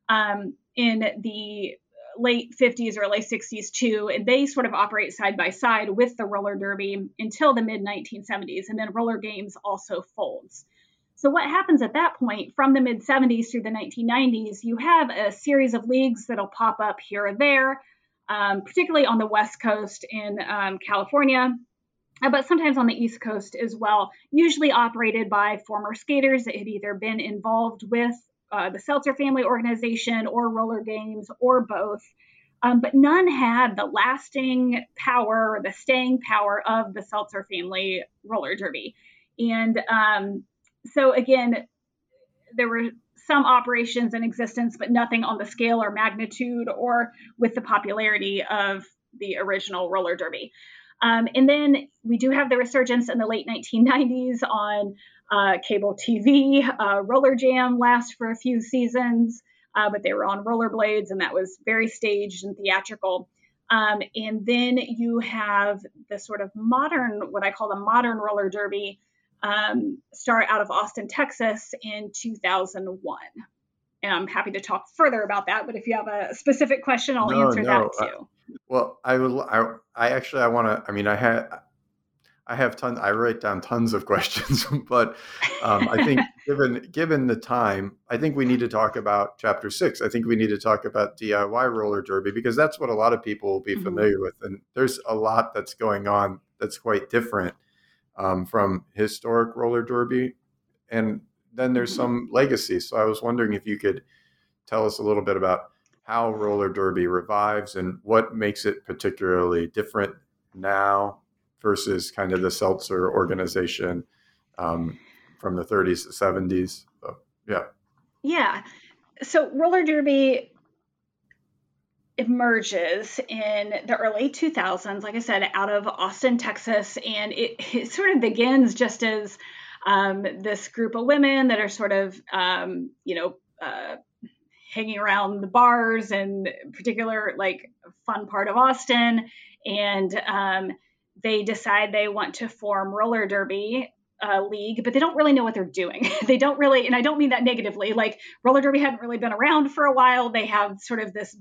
um, in the late 50s, or late 60s too. And they sort of operate side by side with the roller derby until the mid 1970s. And then Roller Games also folds. So, what happens at that point from the mid 70s through the 1990s, you have a series of leagues that'll pop up here or there, um, particularly on the West Coast in um, California, uh, but sometimes on the East Coast as well, usually operated by former skaters that had either been involved with uh, the Seltzer family organization or roller games or both. Um, but none had the lasting power or the staying power of the Seltzer family roller derby. And um, so again, there were some operations in existence, but nothing on the scale or magnitude or with the popularity of the original roller derby. Um, and then we do have the resurgence in the late 1990s on uh, cable TV. Uh, Roller Jam lasts for a few seasons, uh, but they were on rollerblades, and that was very staged and theatrical. Um, and then you have the sort of modern, what I call the modern roller derby, um, start out of Austin, Texas in 2001. And I'm happy to talk further about that. But if you have a specific question, I'll no, answer no. that too. well, I would. I, I actually I want to. I mean, I had. I have tons. I write down tons of questions, but um, I think given given the time, I think we need to talk about chapter six. I think we need to talk about DIY roller derby because that's what a lot of people will be mm-hmm. familiar with, and there's a lot that's going on that's quite different um, from historic roller derby, and then there's mm-hmm. some legacy. So I was wondering if you could tell us a little bit about how roller derby revives and what makes it particularly different now versus kind of the Seltzer organization um, from the 30s to 70s. So, yeah. Yeah. So roller derby emerges in the early 2000s, like I said, out of Austin, Texas. And it, it sort of begins just as um, this group of women that are sort of, um, you know, uh, hanging around the bars and particular like fun part of Austin. And um, they decide they want to form roller derby uh, league, but they don't really know what they're doing. they don't really, and I don't mean that negatively. Like roller derby hadn't really been around for a while. They have sort of this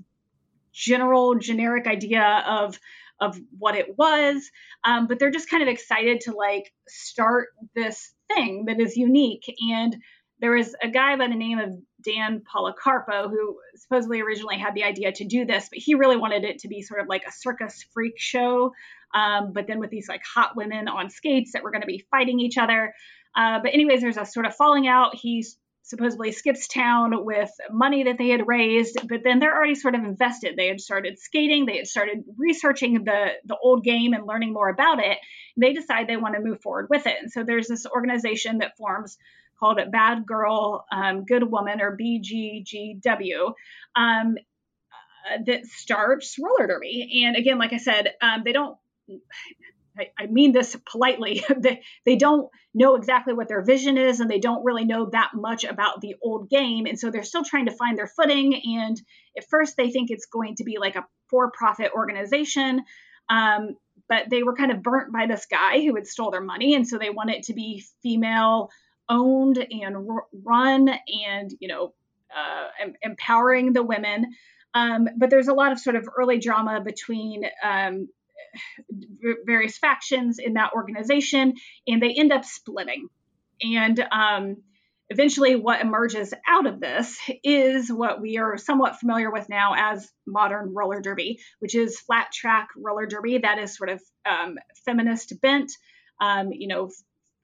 general generic idea of of what it was um, but they're just kind of excited to like start this thing that is unique and there was a guy by the name of Dan Policarpo who supposedly originally had the idea to do this, but he really wanted it to be sort of like a circus freak show, um, but then with these like hot women on skates that were going to be fighting each other. Uh, but anyways, there's a sort of falling out. He's supposedly skips town with money that they had raised, but then they're already sort of invested. They had started skating, they had started researching the the old game and learning more about it. They decide they want to move forward with it, and so there's this organization that forms called it Bad Girl um, Good Woman or BGGW. Um, that starts roller derby, and again, like I said, um, they don't I, mean this politely, they, they don't know exactly what their vision is and they don't really know that much about the old game. And so they're still trying to find their footing. And at first, they think it's going to be like a for profit organization. Um, but they were kind of burnt by this guy who had stole their money. And so they want it to be female owned and run and, you know, uh, em- empowering the women. Um, but there's a lot of sort of early drama between um, various factions in that organization, and they end up splitting. And um, eventually, what emerges out of this is what we are somewhat familiar with now as modern roller derby, which is flat track roller derby that is sort of um, feminist bent, um, you know,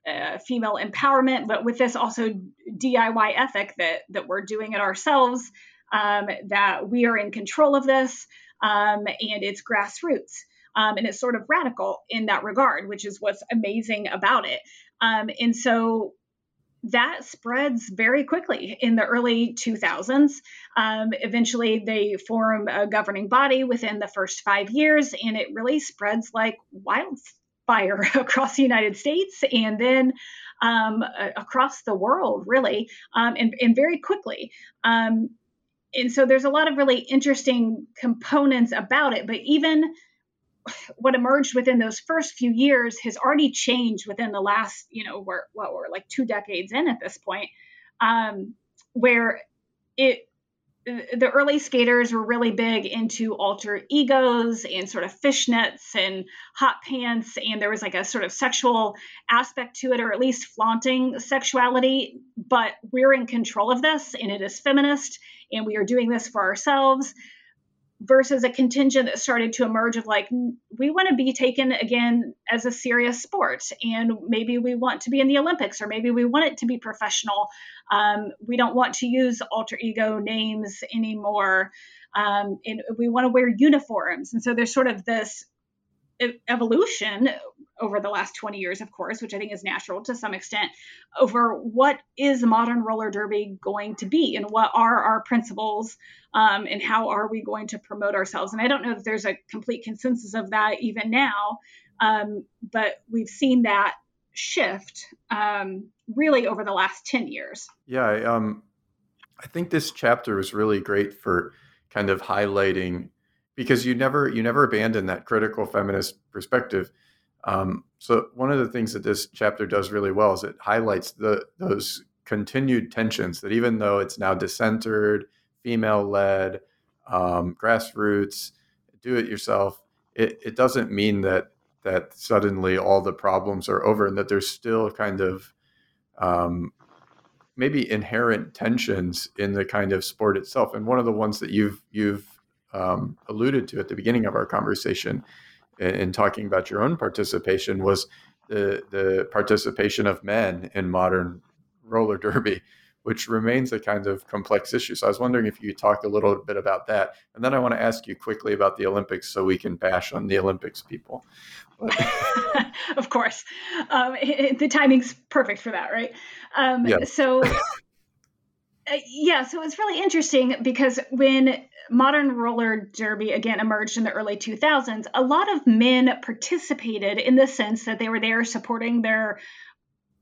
uh, female empowerment, but with this also DIY ethic that that we're doing it ourselves, um, that we are in control of this, um, and it's grassroots. Um, and it's sort of radical in that regard, which is what's amazing about it. Um, and so that spreads very quickly in the early 2000s. Um, eventually, they form a governing body within the first five years, and it really spreads like wildfire across the United States and then um, across the world, really, um, and, and, very quickly. Um, and so there's a lot of really interesting components about it, but even what emerged within those first few years has already changed within the last, you know, we're what we're like two decades in at this point, um, where it the early skaters were really big into alter egos and sort of fishnets and hot pants and there was like a sort of sexual aspect to it or at least flaunting sexuality. But we're in control of this and it is feminist and we are doing this for ourselves versus a contingent that started to emerge of like we want to be taken again as a serious sport and maybe we want to be in the olympics or maybe we want it to be professional. Um, we don't want to use alter ego names anymore. Um, and we want to wear uniforms. And so there's sort of this evolution over the last 20 years, of course, which I think is natural to some extent, over what is modern roller derby going to be and what are our principles um, and how are we going to promote ourselves. And I don't know if there's a complete consensus of that even now, um, but we've seen that shift um, really over the last 10 years. Yeah, I, um, I think this chapter was really great for kind of highlighting because you never you never abandon that critical feminist perspective. Um, so one of the things that this chapter does really well is it highlights the those continued tensions that even though it's now decentered, female led, um, grassroots, do it yourself, it, it doesn't mean that that suddenly all the problems are over and that there's still kind of um, maybe inherent tensions in the kind of sport itself. And one of the ones that you've you've um, alluded to at the beginning of our conversation in, in, talking about your own participation was the the participation of men in modern roller derby, which remains a kind of complex issue. So I was wondering if you could talk a little bit about that, and then I want to ask you quickly about the Olympics, so we can bash on the Olympics people. of course, um, the timing's perfect for that, right? Um, yeah. So. Uh, yeah, so it's really interesting because when modern roller derby again emerged in the early 2000s, a lot of men participated in the sense that they were there supporting their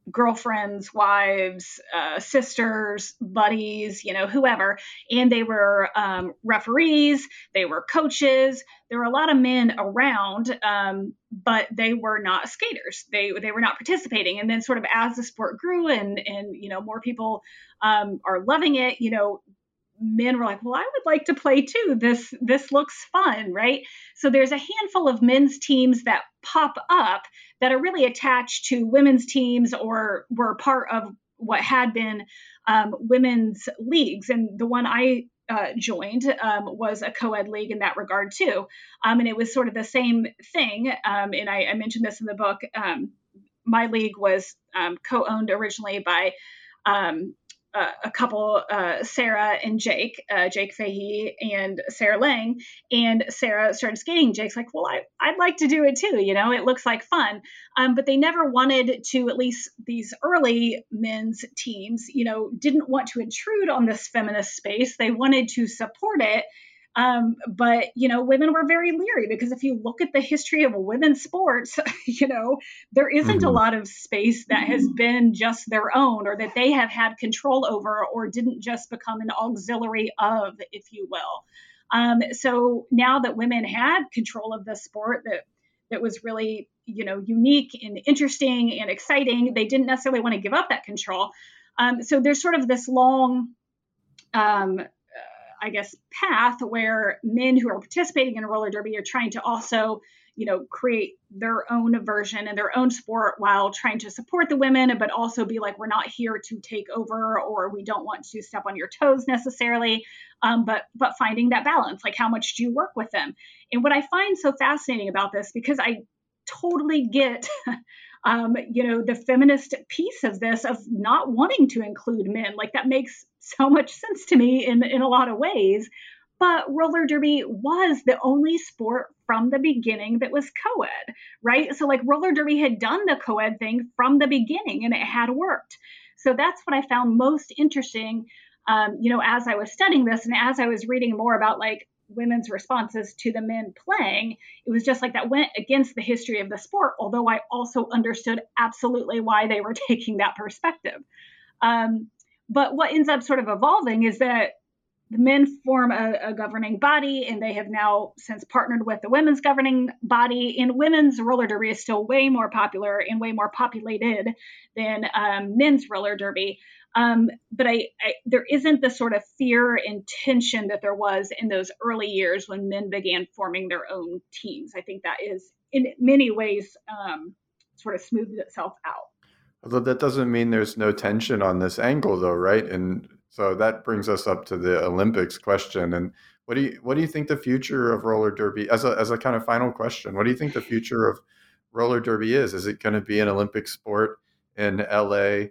girlfriends, wives, uh, sisters, buddies, you know, whoever. And they were um, referees, they were coaches. There were a lot of men around, um, but they were not skaters. They they were not participating. And then, sort of as the sport grew and and you know more people um, are loving it, you know, men were like, well, I would like to play too. This this looks fun, right? So there's a handful of men's teams that pop up that are really attached to women's teams or were part of what had been um, women's leagues. And the one I uh, joined um, was a co-ed league in that regard too. Um, and it was sort of the same thing. Um, and I, I, mentioned this in the book. Um, my league was um, co-owned originally by um, uh, a couple, uh, Sarah and Jake, uh, Jake Fahey and Sarah Lang. And Sarah started skating. Jake's like, well, I, I'd like to do it too. You know, it looks like fun. Um, but they never wanted to, at least these early men's teams, you know, didn't want to intrude on this feminist space. They wanted to support it um, but you know, women were very leery because if you look at the history of women's sports, you know, there isn't mm-hmm. a lot of space that has been just their own or that they have had control over or didn't just become an auxiliary of, if you will. Um, so now that women had control of the sport that that was really you know unique and interesting and exciting, they didn't necessarily want to give up that control. Um, so there's sort of this long um, I guess, path where men who are participating in a roller derby are trying to also, you know, create their own version and their own sport while trying to support the women, but also be like, we're not here to take over or we don't want to step on your toes necessarily. Um, but but finding that balance, like how much do you work with them? And what I find so fascinating about this, because I totally get um, you know, the feminist piece of this of not wanting to include men. Like that makes so much sense to me in in a lot of ways. But roller derby was the only sport from the beginning that was co-ed, right? So like roller derby had done the co-ed thing from the beginning and it had worked. So that's what I found most interesting um, you know, as I was studying this and as I was reading more about like women's responses to the men playing, it was just like that went against the history of the sport, although I also understood absolutely why they were taking that perspective. Um, but what ends up sort of evolving is that the men form a, a, governing body, and they have now since partnered with the women's governing body. And women's roller derby is still way more popular and way more populated than um, men's roller derby. Um, but I, I, there isn't the sort of fear and tension that there was in those early years when men began forming their own teams. I think that is in many ways um, sort of smoothed itself out. Although that doesn't mean there's no tension on this angle, though, right? And so that brings us up to the Olympics question. And what do you what do you think the future of roller derby as a as a kind of final question? What do you think the future of roller derby is? Is it going to be an Olympic sport in LA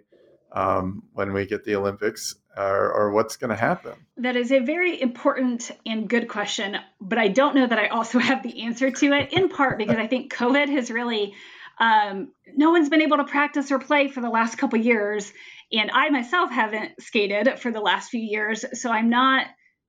um, when we get the Olympics, or, or what's going to happen? That is a very important and good question, but I don't know that I also have the answer to it. In part because I think COVID has really um, no one's been able to practice or play for the last couple years, and I myself haven't skated for the last few years, so I'm not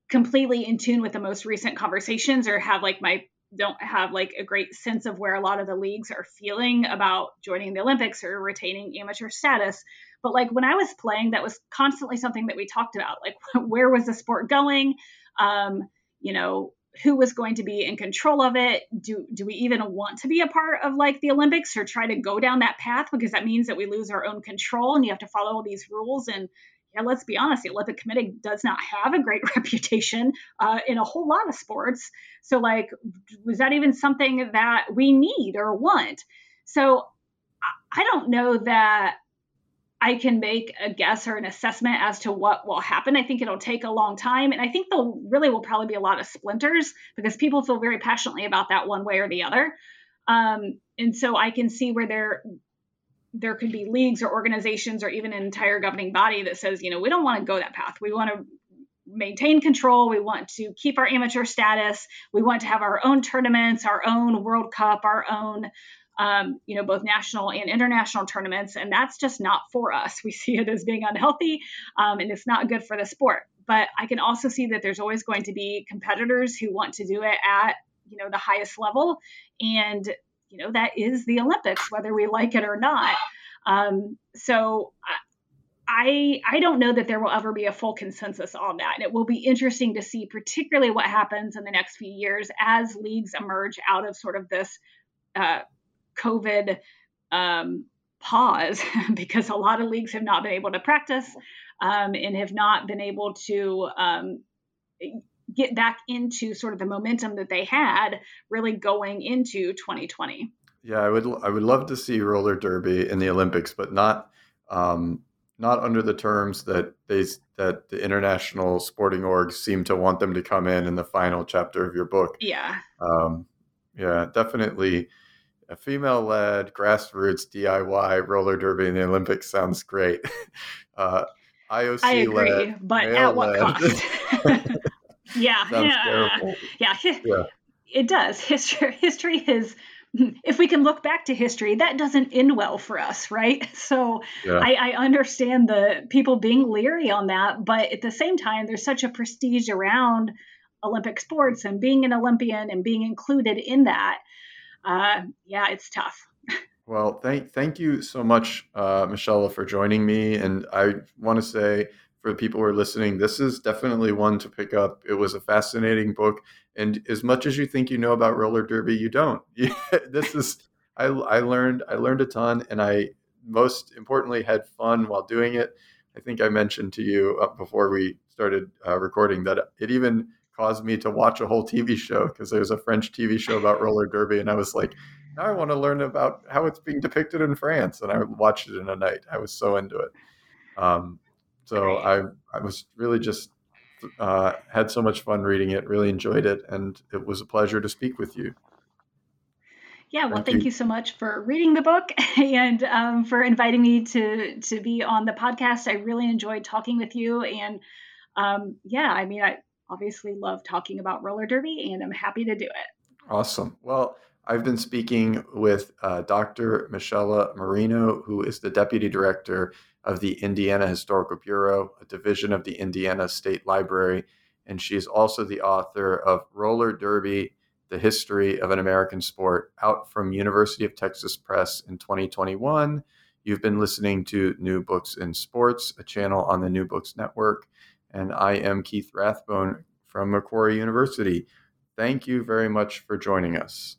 completely in tune with the most recent conversations or have like my don't have like a great sense of where a lot of the leagues are feeling about joining the Olympics or retaining amateur status. But like when I was playing, that was constantly something that we talked about. Like where was the sport going? Um, you know, who was going to be in control of it? Do do we even want to be a part of like the Olympics or try to go down that path because that means that we lose our own control and you have to follow all these rules and yeah, let's be honest, the Olympic Committee does not have a great reputation uh, in a whole lot of sports. So, like, was that even something that we need or want? So, I don't know that I can make a guess or an assessment as to what will happen. I think it'll take a long time. And I think there'll really will probably be a lot of splinters because people feel very passionately about that one way or the other. Um, and so I can see where there there could be leagues or organizations or even an entire governing body that says, you know, we don't want to go that path. We want to maintain control. We want to keep our amateur status. We want to have our own tournaments, our own World Cup, our own, um, you know, both national and international tournaments. And that's just not for us. We see it as being unhealthy um, and it's not good for the sport. But I can also see that there's always going to be competitors who want to do it at, you know, the highest level. And you know that is the Olympics, whether we like it or not. Um, so I I don't know that there will ever be a full consensus on that. And it will be interesting to see, particularly what happens in the next few years as leagues emerge out of sort of this uh, COVID um, pause, because a lot of leagues have not been able to practice um, and have not been able to um, get back into sort of the momentum that they had really going into 2020. Yeah, I would I would love to see roller derby in the Olympics, but not um, not under the terms that they that the international sporting orgs seem to want them to come in in the final chapter of your book. Yeah. Um, yeah, definitely. A female-led grassroots DIY roller derby in the Olympics sounds great. Uh, IOC I agree, but at what cost? yeah, yeah, yeah, yeah. It does. History, history is. If we can look back to history, that doesn't end well for us, right? So yeah. I, I understand the people being leery on that, but at the same time, there's such a prestige around Olympic sports and being an Olympian and being included in that. Uh, yeah, it's tough. Well, thank thank you so much, uh, Michelle, for joining me. And I want to say for the people who are listening, this is definitely one to pick up. It was a fascinating book, and as much as you think you know about roller derby, you don't. this is I, I learned I learned a ton, and I most importantly had fun while doing it. I think I mentioned to you uh, before we started uh, recording that it even caused me to watch a whole TV show because there was a French TV show about roller derby, and I was like, now I want to learn about how it's being depicted in France, and I watched it in a night. I was so into it. Um, so I I was really just uh, had so much fun reading it. Really enjoyed it, and it was a pleasure to speak with you. Yeah, well, thank, thank you. you. so much for reading the book and um, for inviting me to to be on the podcast. I really enjoyed talking with you, and um, yeah, I mean, I obviously love talking about roller derby, and I'm happy to do it. Awesome. Well, I've been speaking with uh, Dr. Michella Marino, who is the deputy director of the Indiana Historical Bureau, a division of the Indiana State Library, and she is also the author of Roller Derby: The History of an American Sport, out from University of Texas Press in 2021. You've been listening to New Books in Sports, a channel on the New Books Network, and I am Keith Rathbone from Macquarie University. Thank you very much for joining us.